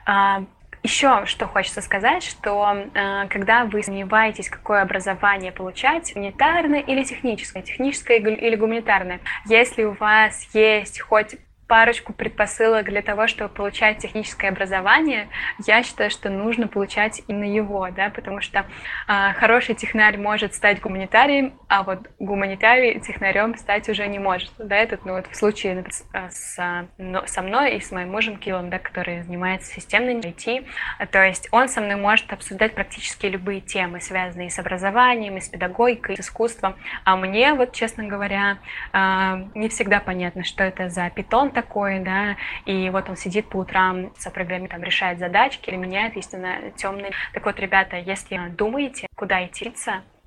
Э, еще что хочется сказать, что э, когда вы сомневаетесь, какое образование получать, гуманитарное или техническое, техническое или гуманитарное, если у вас есть хоть парочку предпосылок для того, чтобы получать техническое образование, я считаю, что нужно получать именно его, да, потому что э, хороший технарь может стать гуманитарием, а вот гуманитарий технарем стать уже не может. Да, этот, ну вот в случае например, с, но, со мной и с моим мужем Киллом, да, который занимается системной IT, то есть он со мной может обсуждать практически любые темы, связанные с образованием, и с педагогикой, с искусством, а мне вот, честно говоря, э, не всегда понятно, что это за питон такой, да, и вот он сидит по утрам за программе, там, решает задачки или меняет, естественно, темный. Так вот, ребята, если думаете, куда идти,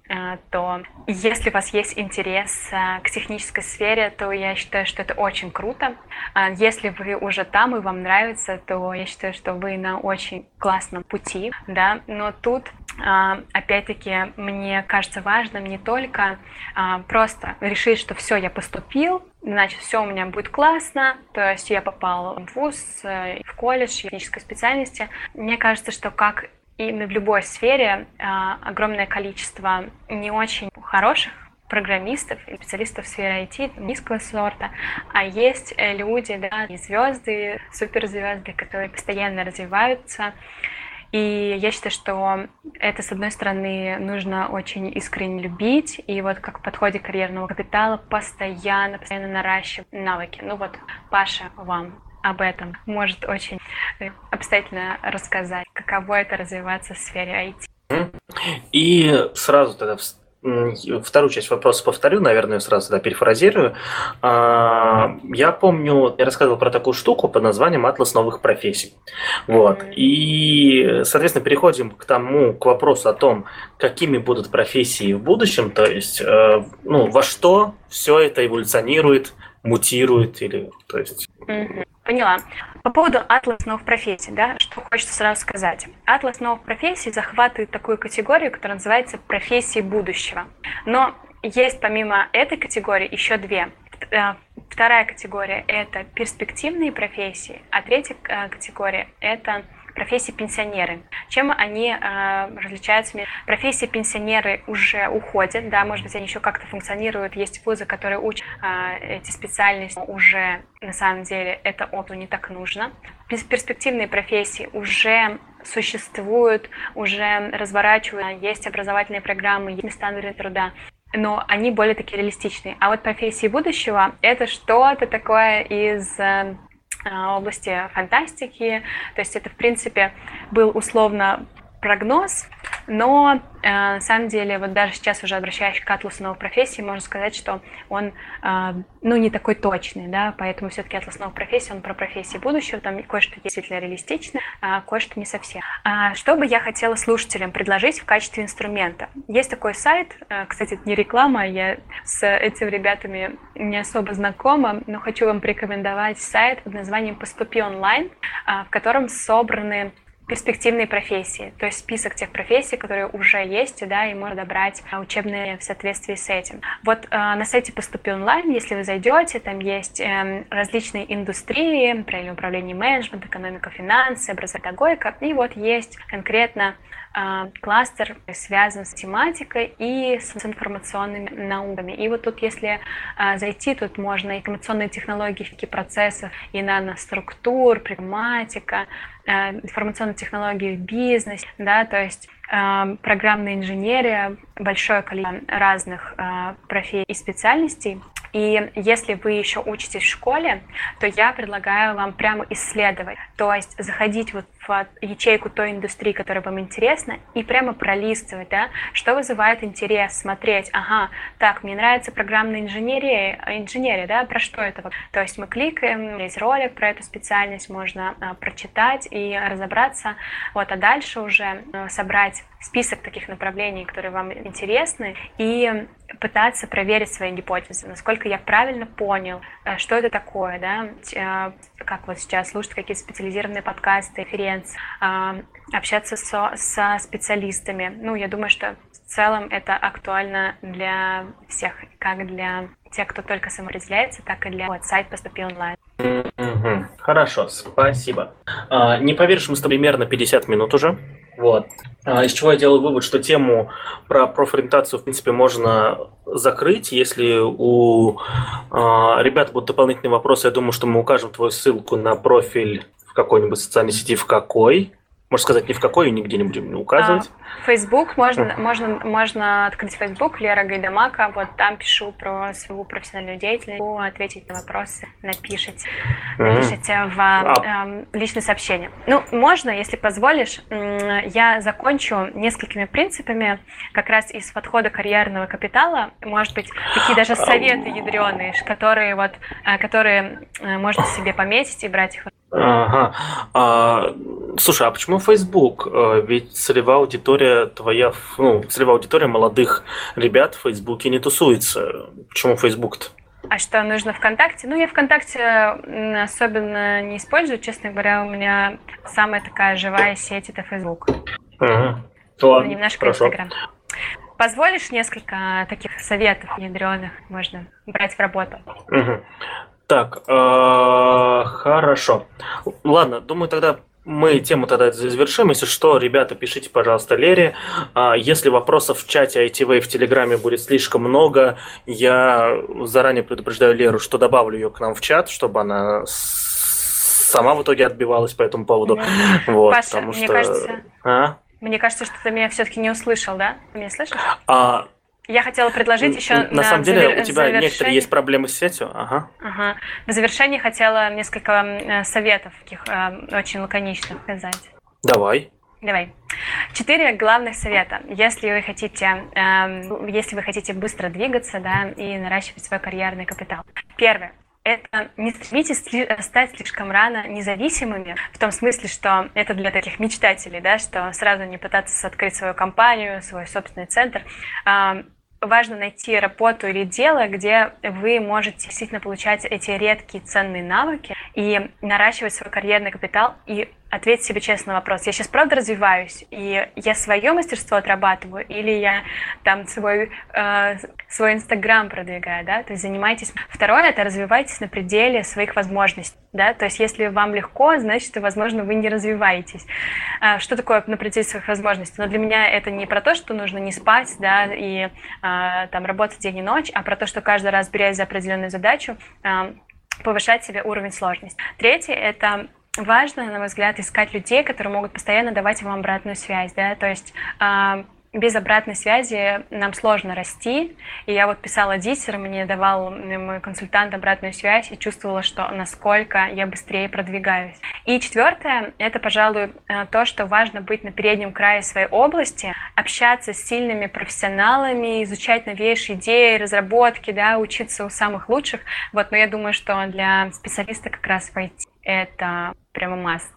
э, то если у вас есть интерес э, к технической сфере, то я считаю, что это очень круто. А если вы уже там и вам нравится, то я считаю, что вы на очень классном пути, да, но тут опять-таки, мне кажется важным не только а, просто решить, что все, я поступил, значит, все у меня будет классно, то есть я попал в ВУЗ, э, в колледж, технической специальности. Мне кажется, что как и в любой сфере а, огромное количество не очень хороших программистов и специалистов в сфере IT низкого сорта, а есть э, люди, да, и звезды, суперзвезды, которые постоянно развиваются, и я считаю, что это, с одной стороны, нужно очень искренне любить, и вот как в подходе карьерного капитала постоянно, постоянно наращивать навыки. Ну вот, Паша, вам об этом может очень э, обстоятельно рассказать, каково это развиваться в сфере IT. И сразу тогда вторую часть вопроса повторю, наверное, сразу да, перефразирую. А, я помню, я рассказывал про такую штуку под названием «Атлас новых профессий». Вот. И, соответственно, переходим к тому, к вопросу о том, какими будут профессии в будущем, то есть, э, ну, во что все это эволюционирует, мутирует, или, то есть... Поняла. По поводу атлас новых профессий, да, что хочется сразу сказать. Атлас новых профессий захватывает такую категорию, которая называется профессии будущего. Но есть помимо этой категории еще две. Э, вторая категория – это перспективные профессии, а третья э, категория – это профессии пенсионеры. Чем они э, различаются? Профессии пенсионеры уже уходят, да, может быть, они еще как-то функционируют. Есть вузы, которые учат э, эти специальности уже, на самом деле, это опыту не так нужно. Перспективные профессии уже существуют, уже разворачивают, есть образовательные программы, есть рынке труда но они более такие реалистичные. А вот профессии будущего — это что-то такое из э, области фантастики, то есть это, в принципе, был условно прогноз, но э, на самом деле вот даже сейчас уже обращаясь к атласу новых профессий, можно сказать, что он э, ну не такой точный, да, поэтому все-таки атлас новых профессий, он про профессии будущего, там кое-что действительно реалистично, а кое-что не совсем. А что бы я хотела слушателям предложить в качестве инструмента? Есть такой сайт, э, кстати, это не реклама, я с этими ребятами не особо знакома, но хочу вам порекомендовать сайт под названием «Поступи онлайн», э, в котором собраны перспективные профессии, то есть список тех профессий, которые уже есть, да, и можно добрать а, учебные в соответствии с этим. Вот э, на сайте «Поступи онлайн», если вы зайдете, там есть э, различные индустрии, правильное управление менеджмент, экономика, финансы, образование, педагогика, и вот есть конкретно э, кластер связан с тематикой и с информационными науками. И вот тут, если зайти, тут можно информационные технологии, процессов и наноструктур, прагматика, информационные технологии в бизнесе, да, то есть э, программная инженерия, большое количество разных э, профессий и специальностей, и если вы еще учитесь в школе, то я предлагаю вам прямо исследовать, то есть заходить вот в ячейку той индустрии, которая вам интересна, и прямо пролистывать, да, что вызывает интерес, смотреть, ага, так, мне нравится программная инженерия, инженерия, да, про что это? То есть мы кликаем, есть ролик про эту специальность, можно а, прочитать и разобраться, вот, а дальше уже а, собрать список таких направлений, которые вам интересны, и пытаться проверить свои гипотезы, насколько я правильно понял, э, что это такое, да, э, как вот сейчас слушать какие-то специализированные подкасты, конференции, а, общаться со, со специалистами. Ну, я думаю, что в целом это актуально для всех, как для тех, кто только самоопределяется, так и для вот, сайт «Поступи онлайн». Хорошо, спасибо. А, не поверишь, мы с тобой примерно 50 минут уже. Вот. А, из чего я делаю вывод, что тему про профориентацию, в принципе, можно закрыть. Если у а, ребят будут дополнительные вопросы, я думаю, что мы укажем твою ссылку на профиль в какой-нибудь социальной сети, в какой. Можно сказать, ни в какой, нигде не будем указывать. А, Facebook, можно, можно, можно открыть Facebook, Лера Гайдамака, вот там пишу про свою профессиональную деятельность, ответить на вопросы, напишите, напишите в э, личное сообщение. Ну, можно, если позволишь, я закончу несколькими принципами как раз из подхода карьерного капитала, может быть, такие даже советы ядреные, которые вот, э, которые э, можно себе пометить и брать их Ага. А, слушай, а почему Facebook? Э, ведь целевая аудитория твоя, ну, целевая аудитория молодых ребят в Фейсбуке не тусуется. Почему Facebook-то? А что нужно ВКонтакте? Ну, я ВКонтакте особенно не использую, честно говоря, у меня самая такая живая сеть это Facebook. Ага. Ну, немножко хорошо. Instagram. Позволишь несколько таких советов ядреных можно брать в работу? Угу. Так, э, хорошо. Ладно, думаю, тогда мы тему тогда завершим. Если что, ребята, пишите, пожалуйста, Лере. А если вопросов в чате ITV в Телеграме будет слишком много, я заранее предупреждаю Леру, что добавлю ее к нам в чат, чтобы она сама в итоге отбивалась по этому поводу. Вот, Паша, потому мне что... кажется... А? Мне кажется, что ты меня все-таки не услышал, да? Ты меня слышишь? А, я хотела предложить еще на, на самом деле завер... у тебя завершение... некоторые есть проблемы с сетью. Ага. Ага. В завершении хотела несколько советов таких э, очень лаконичных сказать. Давай. Давай. Четыре главных совета. Если вы хотите, э, если вы хотите быстро двигаться, да, и наращивать свой карьерный капитал. Первое это не стремитесь стать слишком рано независимыми, в том смысле, что это для таких мечтателей, да, что сразу не пытаться открыть свою компанию, свой собственный центр. Важно найти работу или дело, где вы можете действительно получать эти редкие ценные навыки и наращивать свой карьерный капитал и ответить себе честно на вопрос, я сейчас правда развиваюсь, и я свое мастерство отрабатываю, или я там свой, э, свой Инстаграм продвигаю, да, то есть занимайтесь. Второе, это развивайтесь на пределе своих возможностей, да, то есть если вам легко, значит, возможно, вы не развиваетесь. А, что такое на пределе своих возможностей? Но для меня это не про то, что нужно не спать, да, и а, там работать день и ночь, а про то, что каждый раз, берясь за определенную задачу, а, повышать себе уровень сложности. Третье – это важно, на мой взгляд, искать людей, которые могут постоянно давать вам обратную связь, да, то есть э, без обратной связи нам сложно расти, и я вот писала диссер, мне давал мой консультант обратную связь и чувствовала, что насколько я быстрее продвигаюсь. И четвертое, это, пожалуй, э, то, что важно быть на переднем крае своей области, общаться с сильными профессионалами, изучать новейшие идеи, разработки, да, учиться у самых лучших, вот, но я думаю, что для специалиста как раз войти это прямо маст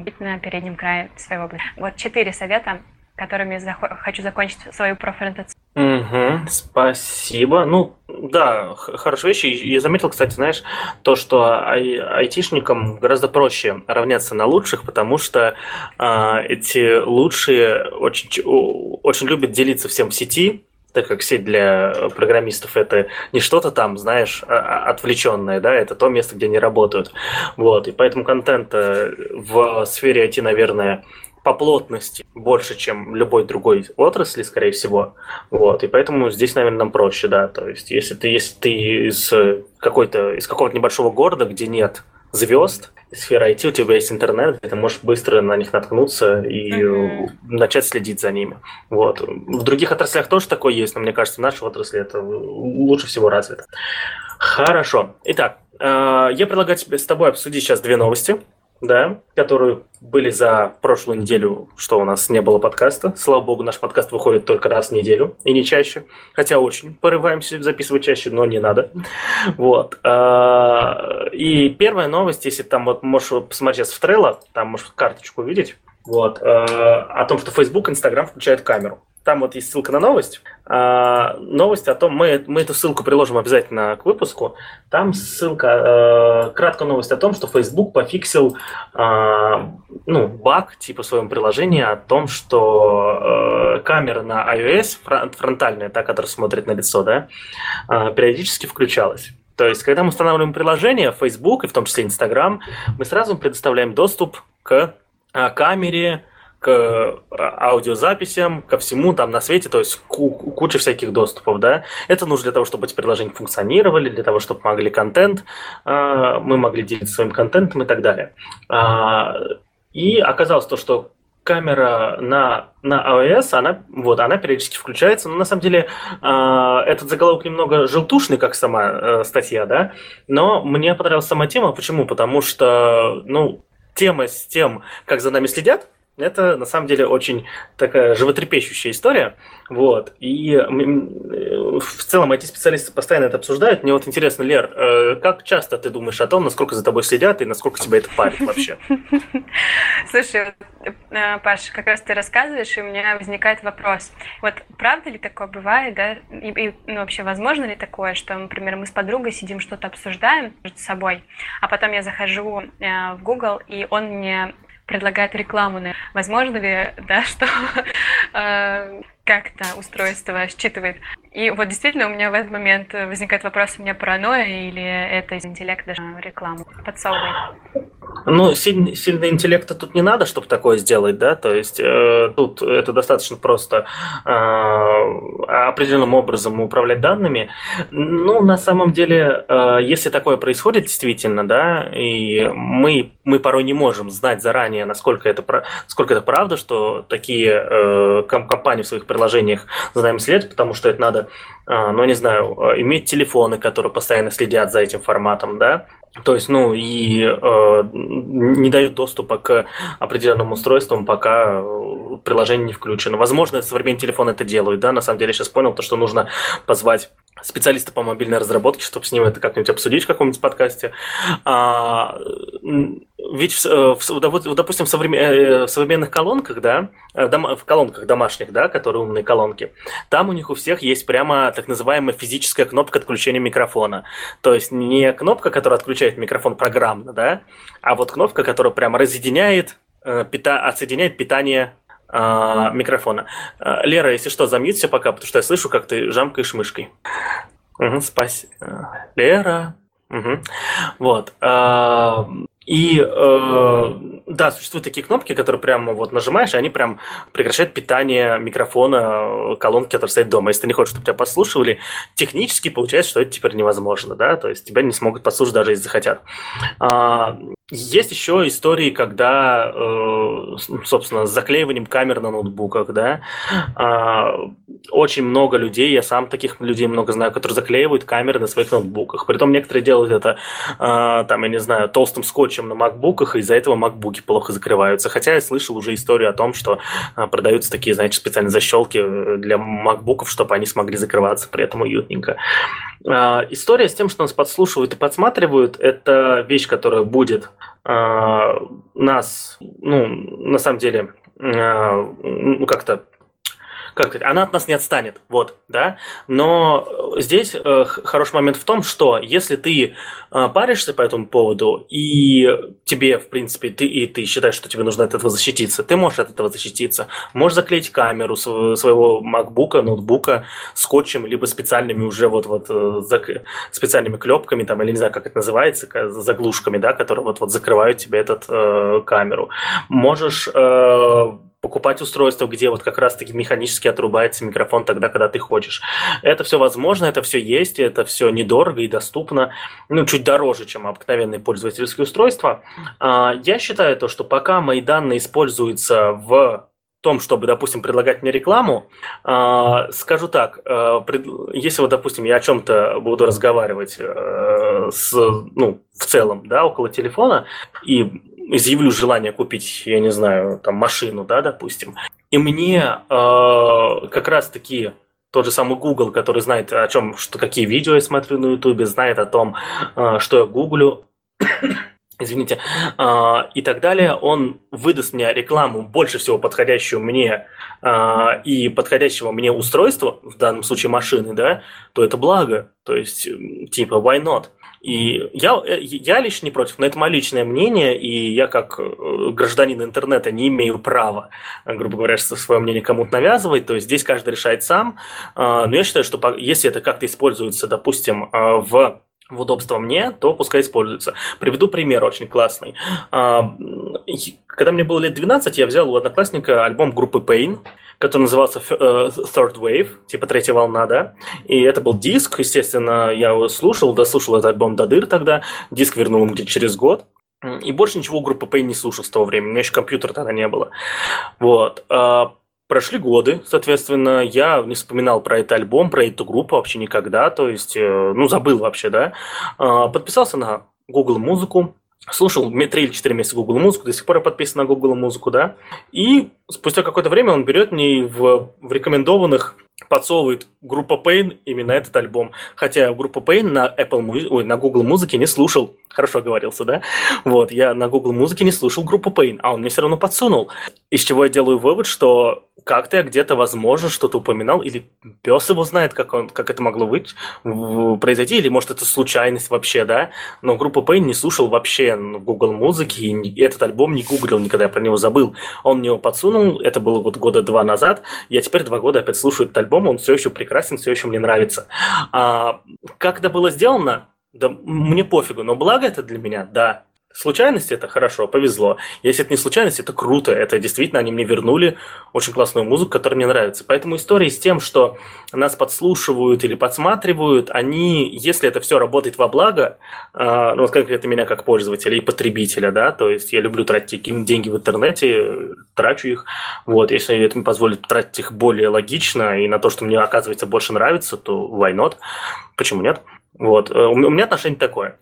быть на переднем крае своей области. Вот четыре совета, которыми я хочу закончить свою профориентацию. Угу, спасибо. Ну, да, хорошая вещь. Я заметил, кстати, знаешь, то, что ай- айтишникам гораздо проще равняться на лучших, потому что э, эти лучшие очень, очень любят делиться всем в сети, так как сеть для программистов это не что-то там, знаешь, а, а, отвлеченное, да, это то место, где они работают. Вот, и поэтому контент в сфере IT, наверное, по плотности больше, чем любой другой отрасли, скорее всего. Вот, и поэтому здесь, наверное, нам проще, да. То есть, если ты, если ты из какой-то, из какого-то небольшого города, где нет звезд, сфера IT, у тебя есть интернет, ты можешь быстро на них наткнуться и mm-hmm. начать следить за ними. Вот. В других отраслях тоже такое есть, но мне кажется, в нашей отрасли это лучше всего развито. Хорошо. Итак, э, я предлагаю тебе с тобой обсудить сейчас две новости да, которые были за прошлую неделю, что у нас не было подкаста. Слава богу, наш подкаст выходит только раз в неделю, и не чаще. Хотя очень порываемся записывать чаще, но не надо. Вот. А, и первая новость, если там вот можешь посмотреть сейчас в Trello, там можешь карточку увидеть, вот, а, о том, что Facebook, Instagram включают камеру. Там вот есть ссылка на новость. А, новость о том, мы, мы эту ссылку приложим обязательно к выпуску. Там ссылка, э, краткая новость о том, что Facebook пофиксил э, ну, баг типа в своем приложении о том, что э, камера на iOS, фронтальная, та, которая смотрит на лицо, да, э, периодически включалась. То есть, когда мы устанавливаем приложение Facebook и в том числе Instagram, мы сразу предоставляем доступ к камере, к э, аудиозаписям, ко всему там на свете, то есть куча всяких доступов, да. Это нужно для того, чтобы эти приложения функционировали, для того, чтобы могли контент, э, мы могли делиться своим контентом и так далее. А, и оказалось то, что камера на, на iOS, она, вот, она периодически включается, но на самом деле э, этот заголовок немного желтушный, как сама э, статья, да, но мне понравилась сама тема, почему? Потому что, ну, тема с тем, как за нами следят, это на самом деле очень такая животрепещущая история. Вот. И в целом эти специалисты постоянно это обсуждают. Мне вот интересно, Лер, э, как часто ты думаешь о том, насколько за тобой следят и насколько тебя это парит вообще? Слушай, э, Паш, как раз ты рассказываешь, и у меня возникает вопрос. Вот правда ли такое бывает, да? И, и ну, вообще возможно ли такое, что, например, мы с подругой сидим, что-то обсуждаем между собой, а потом я захожу э, в Google, и он мне предлагает рекламу. Возможно ли, да, что э, как-то устройство считывает. И вот действительно у меня в этот момент возникает вопрос, у меня паранойя или это из интеллекта рекламу подсовывает? Ну, сильный, сильный интеллекта тут не надо, чтобы такое сделать, да, то есть э, тут это достаточно просто э, определенным образом управлять данными. Ну, на самом деле, э, если такое происходит действительно, да, и мы, мы порой не можем знать заранее, насколько это, насколько это правда, что такие э, компании в своих приложениях за нами следят, потому что это надо, а, ну, не знаю, а, иметь телефоны, которые постоянно следят за этим форматом, да, то есть, ну, и э, не дают доступа к определенным устройствам, пока э, приложение не включено. Возможно, современные телефоны это делают, да, на самом деле я сейчас понял, то, что нужно позвать специалиста по мобильной разработке, чтобы с ним это как-нибудь обсудить в каком-нибудь подкасте. А, ведь, в, э, в, допустим, в, современ, э, в современных колонках, да, дом, в колонках домашних, да, которые умные колонки, там у них у всех есть прямо так называемая физическая кнопка отключения микрофона. То есть не кнопка, которая отключает микрофон программно, да, а вот кнопка, которая прямо разъединяет пита, отсоединяет питание а, микрофона. А, Лера, если что, замьють все пока, потому что я слышу, как ты жамкаешь мышкой. Угу, спасибо. Лера. Угу. Вот. А, и э, да, существуют такие кнопки, которые прямо вот нажимаешь, и они прям прекращают питание микрофона колонки, которая стоит дома. Если ты не хочешь, чтобы тебя послушивали, технически получается, что это теперь невозможно, да, то есть тебя не смогут послушать даже если захотят. А, есть еще истории, когда, э, собственно, с заклеиванием камер на ноутбуках, да, а, очень много людей, я сам таких людей много знаю, которые заклеивают камеры на своих ноутбуках. Притом некоторые делают это, а, там, я не знаю, толстым скотчем на макбуках, и из-за этого макбуки плохо закрываются. Хотя я слышал уже историю о том, что а, продаются такие, знаете, специальные защелки э, для макбуков, чтобы они смогли закрываться при этом уютненько. История с тем, что нас подслушивают и подсматривают, это вещь, которая будет нас, ну, на самом деле, ну, как-то как сказать, она от нас не отстанет, вот, да. Но здесь э, хороший момент в том, что если ты э, паришься по этому поводу и тебе, в принципе, ты и ты считаешь, что тебе нужно от этого защититься, ты можешь от этого защититься. Можешь заклеить камеру своего макбука, ноутбука скотчем, либо специальными уже вот вот э, специальными клепками там или не знаю, как это называется, заглушками, да, которые вот вот закрывают тебе этот э, камеру. Можешь э, покупать устройство, где вот как раз-таки механически отрубается микрофон тогда, когда ты хочешь. Это все возможно, это все есть, это все недорого и доступно, ну, чуть дороже, чем обыкновенные пользовательские устройства. А, я считаю то, что пока мои данные используются в том, чтобы, допустим, предлагать мне рекламу, э, скажу так, пред, если вот, допустим, я о чем-то буду разговаривать э, с, ну, в целом, да, около телефона, и изъявлю желание купить, я не знаю, там машину, да, допустим, и мне э, как раз-таки тот же самый Google, который знает о чем, что какие видео я смотрю на YouTube, знает о том, э, что я гуглю, извините, э, и так далее, он выдаст мне рекламу больше всего подходящую мне э, и подходящего мне устройства, в данном случае машины, да, то это благо. То есть, типа, why not? И я, э, я лично не против, но это мое личное мнение, и я как э, гражданин интернета не имею права, грубо говоря, свое мнение кому-то навязывать, то есть здесь каждый решает сам. А, но я считаю, что если это как-то используется, допустим, а, в в удобство мне, то пускай используется. Приведу пример очень классный. А, когда мне было лет 12, я взял у одноклассника альбом группы Pain, который назывался э, Third Wave, типа третья волна, да. И это был диск, естественно, я его слушал, дослушал этот альбом до дыр тогда. Диск вернул ему где-то через год. И больше ничего группы Pain не слушал с того времени. У меня еще компьютера тогда не было. Вот. Прошли годы, соответственно, я не вспоминал про этот альбом, про эту группу вообще никогда, то есть, э, ну, забыл вообще, да. А, подписался на Google Музыку, слушал 3 или 4 месяца Google Музыку, до сих пор я подписан на Google Музыку, да, и спустя какое-то время он берет мне в, в рекомендованных подсовывает группа Pain именно этот альбом. Хотя группа Pain на Apple ой, на Google музыке не слушал. Хорошо говорился, да? Вот, я на Google музыке не слушал группу Pain, а он мне все равно подсунул. Из чего я делаю вывод, что как-то я где-то, возможно, что-то упоминал, или пес его знает, как, он, как это могло быть, произойти, или может это случайность вообще, да? Но группу Pain не слушал вообще в Google музыки, и этот альбом не гуглил никогда, я про него забыл. Он мне его подсунул, это было вот года два назад, я теперь два года опять слушаю этот альбом, он все еще прекрасен, все еще мне нравится. А, как это было сделано? Да мне пофигу, но благо это для меня, да. Случайность это хорошо, повезло. Если это не случайность, это круто. Это действительно они мне вернули очень классную музыку, которая мне нравится. Поэтому истории с тем, что нас подслушивают или подсматривают, они, если это все работает во благо, э, ну вот конкретно меня как пользователя и потребителя, да, то есть я люблю тратить деньги в интернете, трачу их. Вот, если это мне позволит тратить их более логично и на то, что мне оказывается больше нравится, то why not? Почему нет? Вот, э, у меня отношение такое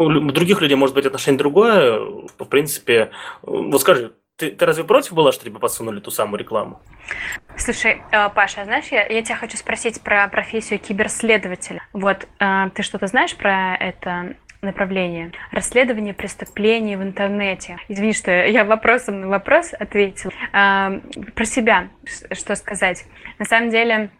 у других людей может быть отношение другое. В принципе, вот скажи, ты, ты разве против была, что тебе подсунули ту самую рекламу? Слушай, э, Паша, знаешь, я, я тебя хочу спросить про профессию киберследователя. Вот, э, ты что-то знаешь про это направление. Расследование преступлений в интернете. Извини, что я вопросом на вопрос ответила. Э, про себя что сказать. На самом деле,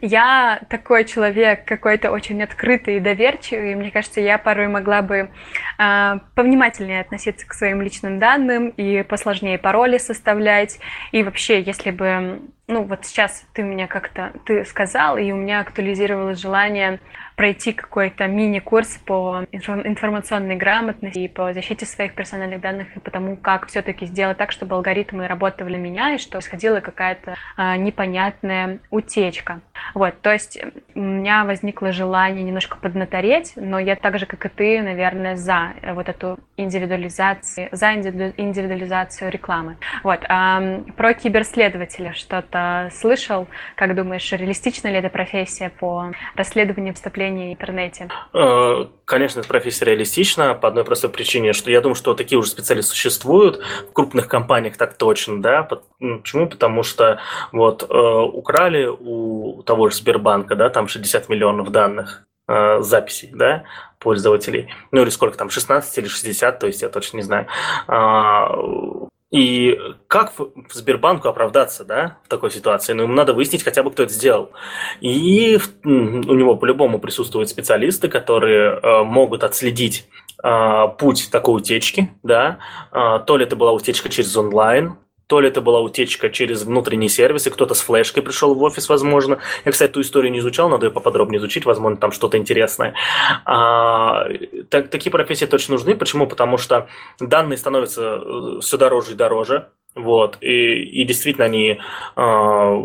я такой человек, какой-то очень открытый и доверчивый, и мне кажется, я порой могла бы э, повнимательнее относиться к своим личным данным и посложнее пароли составлять. И вообще, если бы ну вот сейчас ты меня как-то, ты сказал, и у меня актуализировалось желание пройти какой-то мини-курс по информационной грамотности и по защите своих персональных данных и по тому, как все-таки сделать так, чтобы алгоритмы работали меня и что происходила какая-то а, непонятная утечка. Вот, то есть у меня возникло желание немножко поднатореть, но я так же, как и ты, наверное, за вот эту индивидуализацию, за индивидуализацию рекламы. Вот, а, про киберследователя что-то слышал? Как думаешь, реалистична ли эта профессия по расследованию вступления в интернете? Э, конечно, эта профессия реалистична по одной простой причине, что я думаю, что такие уже специалисты существуют в крупных компаниях так точно, да. Ну, почему? Потому что вот э, украли у того же Сбербанка, да, там 60 миллионов данных э, записей, да, пользователей. Ну или сколько там, 16 или 60, то есть я точно не знаю. И как Сбербанку оправдаться да, в такой ситуации? Ну, ему надо выяснить хотя бы, кто это сделал. И у него по-любому присутствуют специалисты, которые э, могут отследить э, путь такой утечки. Да? Э, то ли это была утечка через онлайн, то ли это была утечка через внутренние сервисы, кто-то с флешкой пришел в офис, возможно. Я, кстати, эту историю не изучал, надо ее поподробнее изучить, возможно, там что-то интересное. А, так, такие профессии точно нужны. Почему? Потому что данные становятся э, все дороже и дороже. Вот, и, и действительно они э,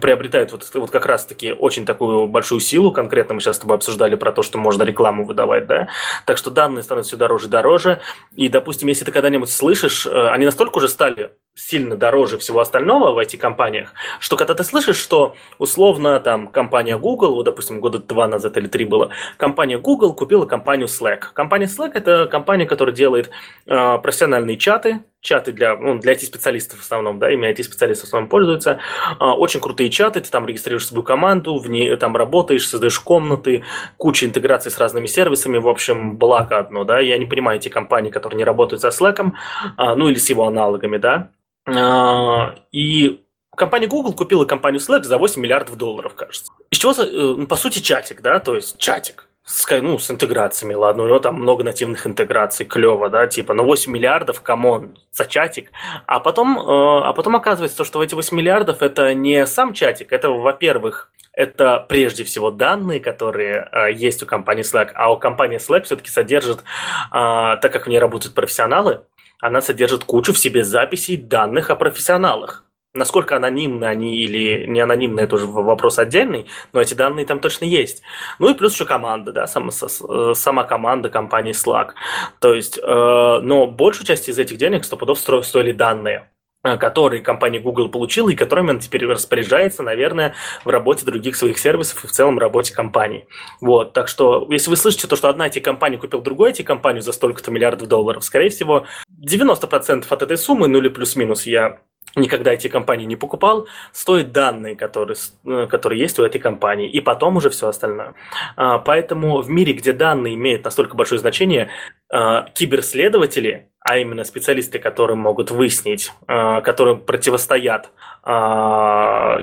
приобретают вот, вот как раз-таки очень такую большую силу. Конкретно мы сейчас с тобой обсуждали про то, что можно рекламу выдавать, да. Так что данные становятся все дороже и дороже. И, допустим, если ты когда-нибудь слышишь, э, они настолько уже стали сильно дороже всего остального в IT-компаниях, что когда ты слышишь, что условно там компания Google, вот, допустим, года два назад или три было, компания Google купила компанию Slack. Компания Slack – это компания, которая делает э, профессиональные чаты, чаты для, ну, для IT-специалистов в основном, да, ими IT-специалисты в основном пользуются. А, очень крутые чаты, ты там регистрируешь свою команду, в ней там работаешь, создаешь комнаты, куча интеграций с разными сервисами, в общем, благо одно, да. Я не понимаю эти компании, которые не работают со Slack, а, ну или с его аналогами, да. А, и компания Google купила компанию Slack за 8 миллиардов долларов, кажется. Из чего, э, ну, по сути, чатик, да, то есть чатик с, ну, с интеграциями, ладно, у него там много нативных интеграций, клево, да, типа, ну, 8 миллиардов, come on, за чатик. А потом, э, а потом оказывается, что эти 8 миллиардов это не сам чатик, это, во-первых, это прежде всего данные, которые э, есть у компании Slack, а у компании Slack все-таки содержит, э, так как в ней работают профессионалы, она содержит кучу в себе записей данных о профессионалах. Насколько анонимны они или не анонимны, это уже вопрос отдельный, но эти данные там точно есть. Ну и плюс еще команда, да, сама, сама команда компании Slack. То есть, э, но большую часть из этих денег стопудов стоили данные э, которые компания Google получила и которыми она теперь распоряжается, наверное, в работе других своих сервисов и в целом работе компании. Вот, так что, если вы слышите то, что одна эти компания купила другую эти компанию за столько-то миллиардов долларов, скорее всего, 90% от этой суммы, ну или плюс-минус, я никогда эти компании не покупал, стоят данные, которые, э, которые есть у этой компании, и потом уже все остальное. А, поэтому в мире, где данные имеют настолько большое значение, а, киберследователи, а именно специалисты, которые могут выяснить, а, которые противостоят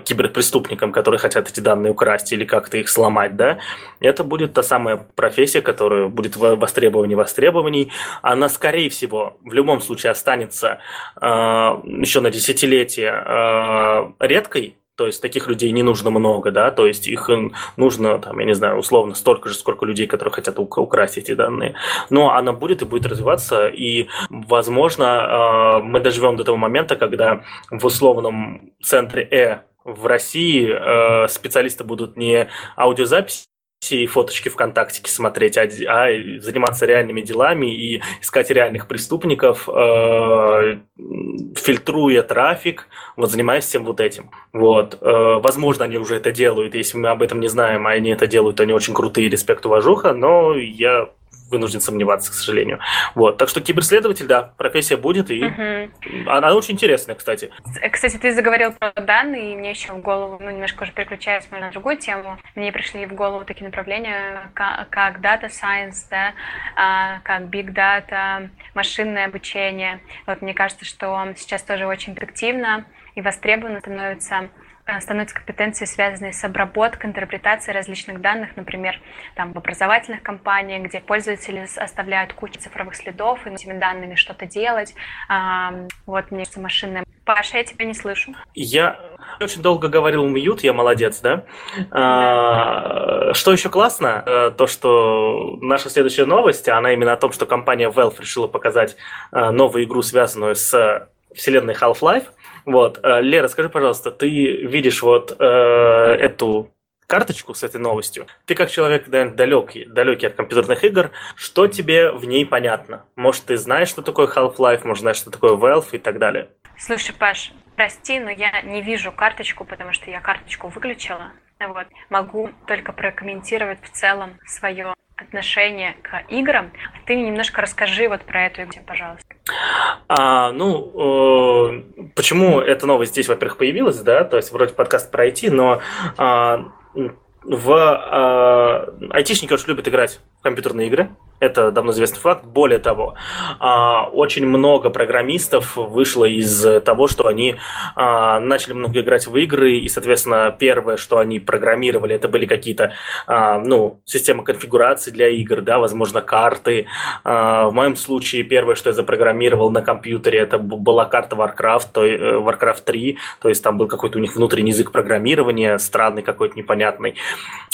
киберпреступникам, которые хотят эти данные украсть или как-то их сломать, да, это будет та самая профессия, которая будет востребований востребований. Она, скорее всего, в любом случае останется еще на десятилетия редкой, то есть таких людей не нужно много, да, то есть их нужно, там, я не знаю, условно столько же, сколько людей, которые хотят украсть эти данные. Но она будет и будет развиваться, и, возможно, а, мы доживем до того момента, когда в условном центре Э в России а, специалисты будут не аудиозаписи и фоточки ВКонтакте смотреть, а, а заниматься реальными делами и искать реальных преступников, э, фильтруя трафик, вот занимаясь всем вот этим. Вот. Э, возможно, они уже это делают, если мы об этом не знаем, а они это делают, они очень крутые, респект, уважуха, но я вынужден сомневаться, к сожалению. Вот. Так что киберследователь, да, профессия будет, и угу. она очень интересная, кстати. Кстати, ты заговорил про данные, и мне еще в голову, ну, немножко уже переключаясь на другую тему, мне пришли в голову такие направления, как, как Data Science, да, а, как Big Data, машинное обучение. Вот мне кажется, что сейчас тоже очень эффективно и востребовано становится э, становятся компетенции, связанные с обработкой, интерпретацией различных данных, например, там в образовательных компаниях, где пользователи оставляют кучу цифровых следов и этими данными что-то делать. Вот, мне кажется, машинная Паша, я тебя не слышу. Я очень долго говорил мьют, я молодец, да? А, что еще классно, э, то, что наша следующая новость, она именно о том, что компания Valve решила показать э, новую игру, связанную с вселенной Half-Life. Вот, э, Лера, скажи, пожалуйста, ты видишь вот э, эту карточку с этой новостью. Ты как человек, наверное, далекий, далекий от компьютерных игр, что тебе в ней понятно? Может, ты знаешь, что такое Half-Life, может, знаешь, что такое Valve и так далее? Слушай, Паш, прости, но я не вижу карточку, потому что я карточку выключила. Вот. Могу только прокомментировать в целом свое отношение к играм. Ты мне немножко расскажи вот про эту игру, пожалуйста. А, ну, э, почему эта новость здесь, во-первых, появилась, да, то есть вроде подкаст про IT, но э, в э, айтишники очень любят играть компьютерные игры, это давно известный факт. Более того, а, очень много программистов вышло из того, что они а, начали много играть в игры, и, соответственно, первое, что они программировали, это были какие-то а, ну, системы конфигурации для игр, да, возможно, карты. В моем случае первое, что я запрограммировал на компьютере, это была карта Warcraft, то, э, Warcraft 3, то есть там был какой-то у них внутренний язык программирования, странный какой-то, непонятный.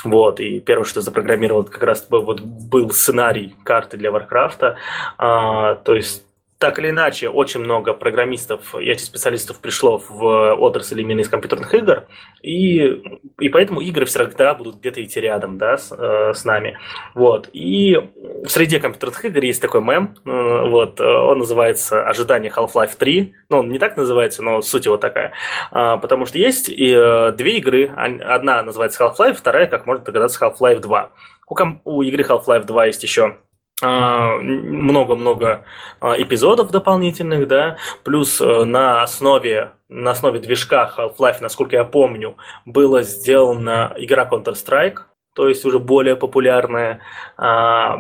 Вот, и первое, что я запрограммировал, это как раз вот был сценарий карты для Варкрафта. А, то есть так или иначе, очень много программистов и IT-специалистов пришло в отрасль именно из компьютерных игр, и, и поэтому игры всегда будут где-то идти рядом да, с, э, с нами. Вот. И в среде компьютерных игр есть такой мем, э, вот, э, он называется «Ожидание Half-Life 3». Ну, он не так называется, но суть его такая. А, потому что есть и, э, две игры, одна называется Half-Life, вторая, как можно догадаться, Half-Life 2. У, у игры Half-Life 2 есть еще а, много-много а, эпизодов дополнительных, да, плюс э, на основе на основе движка Half-Life, насколько я помню, была сделана игра Counter-Strike, то есть уже более популярная. А,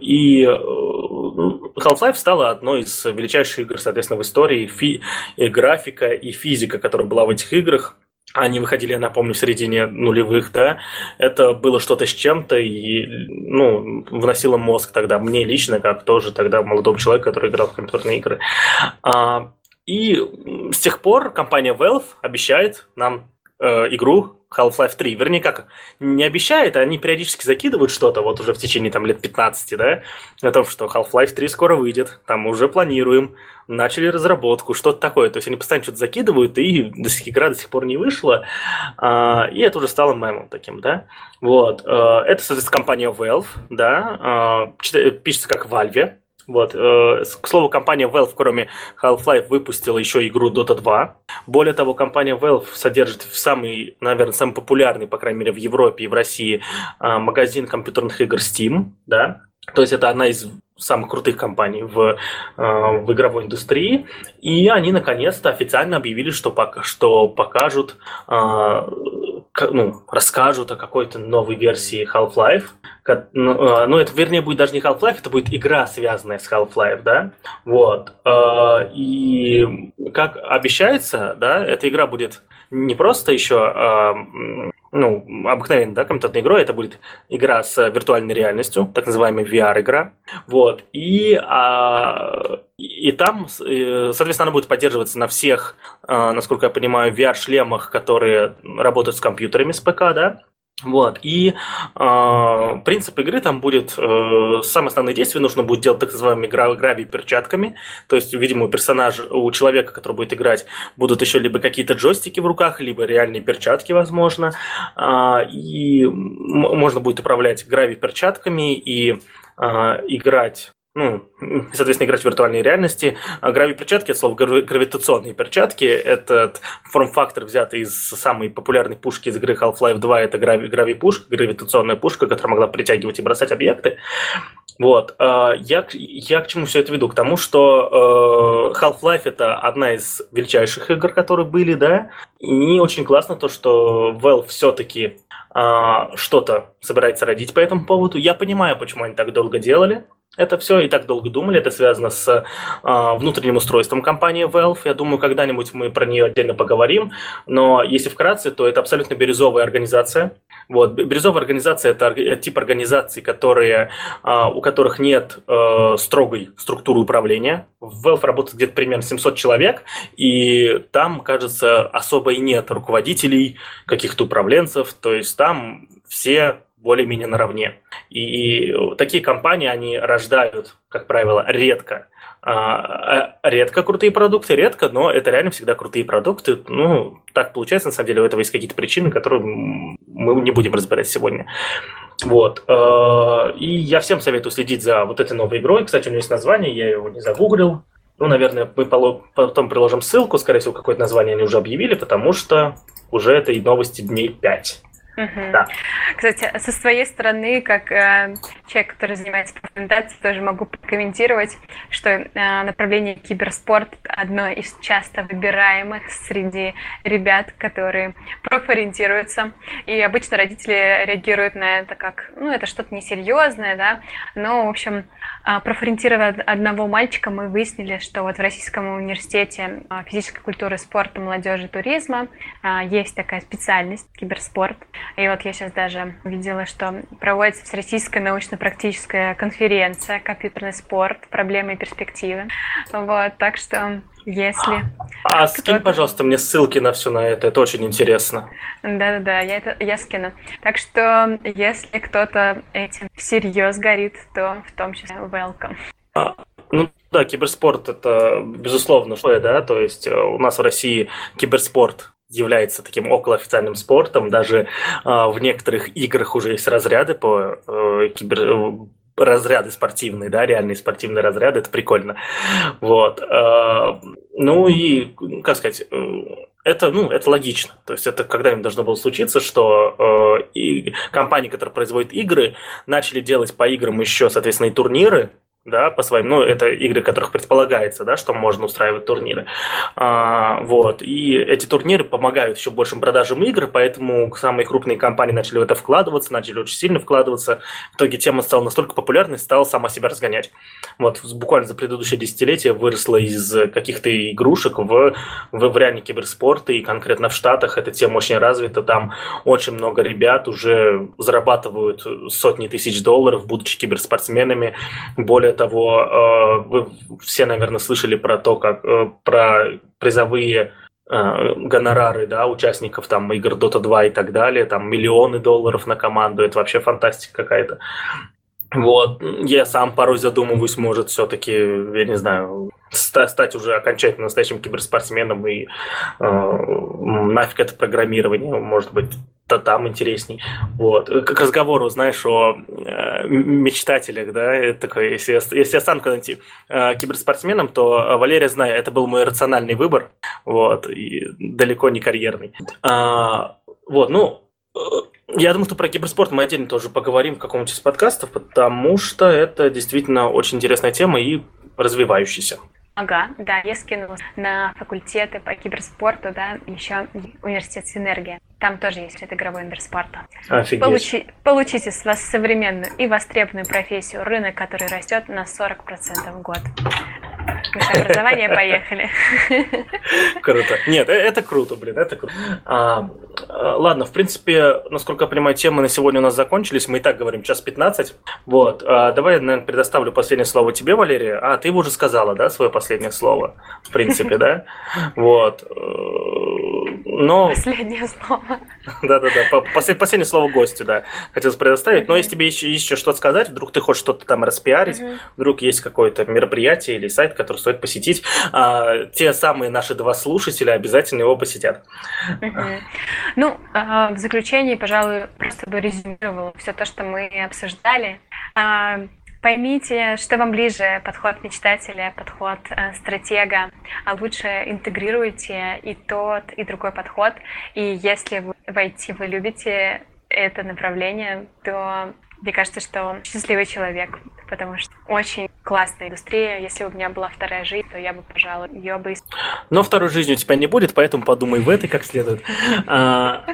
и э, Half-Life стала одной из величайших игр, соответственно, в истории. И графика и физика, которая была в этих играх, они выходили, я напомню, в середине нулевых, да, это было что-то с чем-то и, ну, вносило мозг тогда, мне лично, как тоже тогда молодому человеку, который играл в компьютерные игры. А, и с тех пор компания Valve обещает нам э, игру Half-Life 3. Вернее, как, не обещает, а они периодически закидывают что-то, вот уже в течение там лет 15, да, о том, что Half-Life 3 скоро выйдет, там уже планируем, начали разработку, что-то такое. То есть они постоянно что-то закидывают, и игра до сих пор не вышла, а, и это уже стало мемом таким, да. Вот, а, это, соответственно, компания Valve, да, а, пишется как Valve, вот. Э, к слову, компания Valve, кроме Half-Life, выпустила еще игру Dota 2. Более того, компания Valve содержит самый, наверное, самый популярный, по крайней мере, в Европе и в России э, магазин компьютерных игр Steam. Да? То есть это одна из самых крутых компаний в, э, в игровой индустрии. И они наконец-то официально объявили, что, пока, что покажут ну, расскажут о какой-то новой версии Half-Life. Ну, а, ну, это, вернее, будет даже не Half-Life, это будет игра, связанная с Half-Life, да? Вот. А, и как обещается, да, эта игра будет не просто еще а, ну, обыкновенной, да, компьютерной игрой, это будет игра с виртуальной реальностью, так называемая VR-игра. Вот. И, а, и там, э, соответственно, она будет поддерживаться на всех, а, насколько я понимаю, VR-шлемах, которые работают с компьютерами, с ПК, да, вот. И э, принцип игры там будет, э, самое основное действие нужно будет делать так называемыми грави перчатками. То есть, видимо, у персонажа, у человека, который будет играть, будут еще либо какие-то джойстики в руках, либо реальные перчатки, возможно. Э, и можно будет управлять грави перчатками и э, играть ну, соответственно, играть в виртуальной реальности. А грави-перчатки, это слово гравитационные перчатки, этот форм-фактор взят из самой популярной пушки из игры Half-Life 2, это грави-пушка, гравитационная пушка, которая могла притягивать и бросать объекты. Вот. А, я, я к чему все это веду? К тому, что э, Half-Life это одна из величайших игр, которые были, да, и очень классно то, что Valve все-таки а, что-то собирается родить по этому поводу. Я понимаю, почему они так долго делали, это все и так долго думали. Это связано с э, внутренним устройством компании Valve. Я думаю, когда-нибудь мы про нее отдельно поговорим. Но если вкратце, то это абсолютно бирюзовая организация. Вот. Бирюзовая организация – это тип организаций, которые, э, у которых нет э, строгой структуры управления. В Valve работает где-то примерно 700 человек, и там, кажется, особо и нет руководителей, каких-то управленцев. То есть там все более-менее наравне. И такие компании, они рождают, как правило, редко. А, а, редко крутые продукты, редко, но это реально всегда крутые продукты. Ну, так получается, на самом деле, у этого есть какие-то причины, которые мы не будем разбирать сегодня. Вот. А, и я всем советую следить за вот этой новой игрой. Кстати, у нее есть название, я его не загуглил. Ну, наверное, мы потом приложим ссылку, скорее всего, какое-то название они уже объявили, потому что уже этой новости дней 5. Угу. Да. Кстати, со своей стороны, как э, человек, который занимается презентацией, тоже могу прокомментировать, что э, направление киберспорт одно из часто выбираемых среди ребят, которые профориентируются. И обычно родители реагируют на это как, ну, это что-то несерьезное, да. Но, в общем, э, профориентировав одного мальчика, мы выяснили, что вот в Российском университете э, физической культуры, спорта, молодежи, туризма э, есть такая специальность киберспорт. И вот я сейчас даже видела, что проводится Всероссийская научно-практическая конференция «Компьютерный спорт. Проблемы и перспективы». Вот, так что если... А скинь, пожалуйста, мне ссылки на все на это, это очень интересно. Да-да-да, я, это, я скину. Так что, если кто-то этим всерьез горит, то в том числе welcome. А, ну да, киберспорт это безусловно что да, то есть э, у нас в России киберспорт является таким околоофициальным спортом. Даже э, в некоторых играх уже есть разряды по э, кибер э, разряды спортивные, да, реальные спортивные разряды, это прикольно. Вот. Э, ну и, как сказать, э, это, ну, это логично. То есть это когда-нибудь должно было случиться, что э, и компании, которые производят игры, начали делать по играм еще, соответственно, и турниры, да, по своим, ну, это игры, которых предполагается, да, что можно устраивать турниры. А, вот, и эти турниры помогают еще большим продажам игр, поэтому самые крупные компании начали в это вкладываться, начали очень сильно вкладываться. В итоге тема стала настолько популярной, стала сама себя разгонять. Вот, буквально за предыдущее десятилетие выросла из каких-то игрушек в, в, в реальный киберспорт, и конкретно в Штатах эта тема очень развита, там очень много ребят уже зарабатывают сотни тысяч долларов, будучи киберспортсменами, более того, э, вы все, наверное, слышали про то, как э, про призовые э, гонорары, да, участников там игр Dota 2 и так далее, там миллионы долларов на команду, это вообще фантастика какая-то. Вот, я сам порой задумываюсь, может, все-таки, я не знаю, стать уже окончательно настоящим киберспортсменом и э, нафиг это программирование, может быть, то там интересней. Вот. К разговору, знаешь, о э, мечтателях, да, это такое, если я, если я стану когда-нибудь э, киберспортсменом, то Валерия, знаю, это был мой рациональный выбор, вот, и далеко не карьерный. А, вот, ну, э, я думаю, что про киберспорт мы отдельно тоже поговорим в каком-нибудь из подкастов, потому что это действительно очень интересная тема и развивающаяся. Ага, да, я скинула на факультеты по киберспорту, да, еще университет Синергия. Там тоже есть это игровой мир спорта. Офигеть. Получи, получите с вас современную и востребованную профессию, рынок, который растет на 40% в год. Образование, поехали. Круто. Нет, э, это круто, блин, это круто. А, а, ладно, в принципе, насколько я понимаю, темы на сегодня у нас закончились. Мы и так говорим час 15. Вот. А, давай я, наверное, предоставлю последнее слово тебе, Валерия. А, ты его уже сказала, да, свое последнее слово, в принципе, да? Вот. Но... Последнее слово. Да-да-да, последнее слово гостю, да, хотелось предоставить. Но если тебе еще, еще что сказать, вдруг ты хочешь что-то там распиарить, вдруг есть какое-то мероприятие или сайт, который стоит посетить, а, те самые наши два слушателя обязательно его посетят. Ну, а, в заключении, пожалуй, просто бы резюмировала все то, что мы обсуждали. А, Поймите, что вам ближе, подход мечтателя, подход э, стратега. А лучше интегрируйте и тот, и другой подход. И если вы в IT вы любите это направление, то мне кажется, что счастливый человек потому что очень классная индустрия. Если бы у меня была вторая жизнь, то я бы, пожалуй, ее бы... Но второй жизни у тебя не будет, поэтому подумай в этой как следует. А,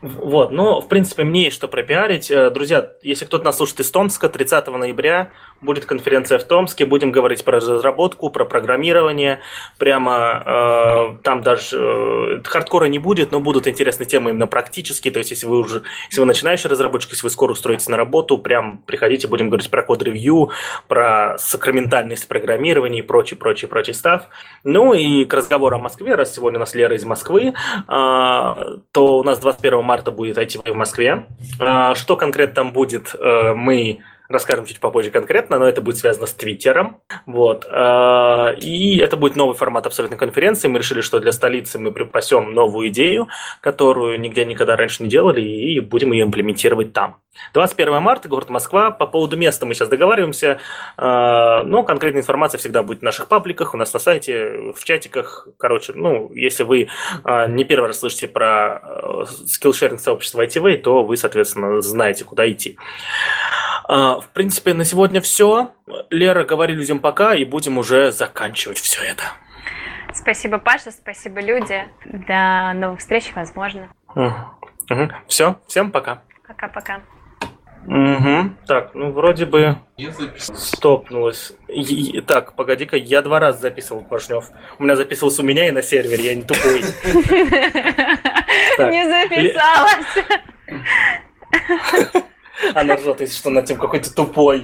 вот, ну, в принципе, мне есть что пропиарить. Э, друзья, если кто-то нас слушает из Томска, 30 ноября будет конференция в Томске, будем говорить про разработку, про программирование. Прямо э, там даже э, хардкора не будет, но будут интересные темы именно практические. То есть, если вы уже, если вы начинающий разработчик, если вы скоро устроитесь на работу, прям приходите, будем говорить про код-ревью, про сакраментальность программирования и прочий, прочий, прочий став. Ну и к разговору о Москве, раз сегодня у нас Лера из Москвы, э, то у нас 21 марта будет IT в Москве. Э, что конкретно там будет, э, мы расскажем чуть попозже конкретно, но это будет связано с Твиттером. Вот. А, и это будет новый формат абсолютной конференции. Мы решили, что для столицы мы припасем новую идею, которую нигде никогда раньше не делали, и будем ее имплементировать там. 21 марта, город Москва. По поводу места мы сейчас договариваемся, а, но конкретная информация всегда будет в наших пабликах, у нас на сайте, в чатиках. Короче, ну, если вы а, не первый раз слышите про скиллшеринг сообщества ITV, то вы, соответственно, знаете, куда идти. А, в принципе, на сегодня все. Лера, говори людям пока, и будем уже заканчивать все это. Спасибо, Паша, спасибо, люди. До новых встреч, возможно. Угу. Все, всем пока. Пока-пока. Угу. Так, ну вроде бы стопнулось. И, так, погоди-ка, я два раза записывал Пашнев. У меня записывался у меня и на сервере, я не тупой. Не записалась. Она ржет, если что, над тем какой-то тупой.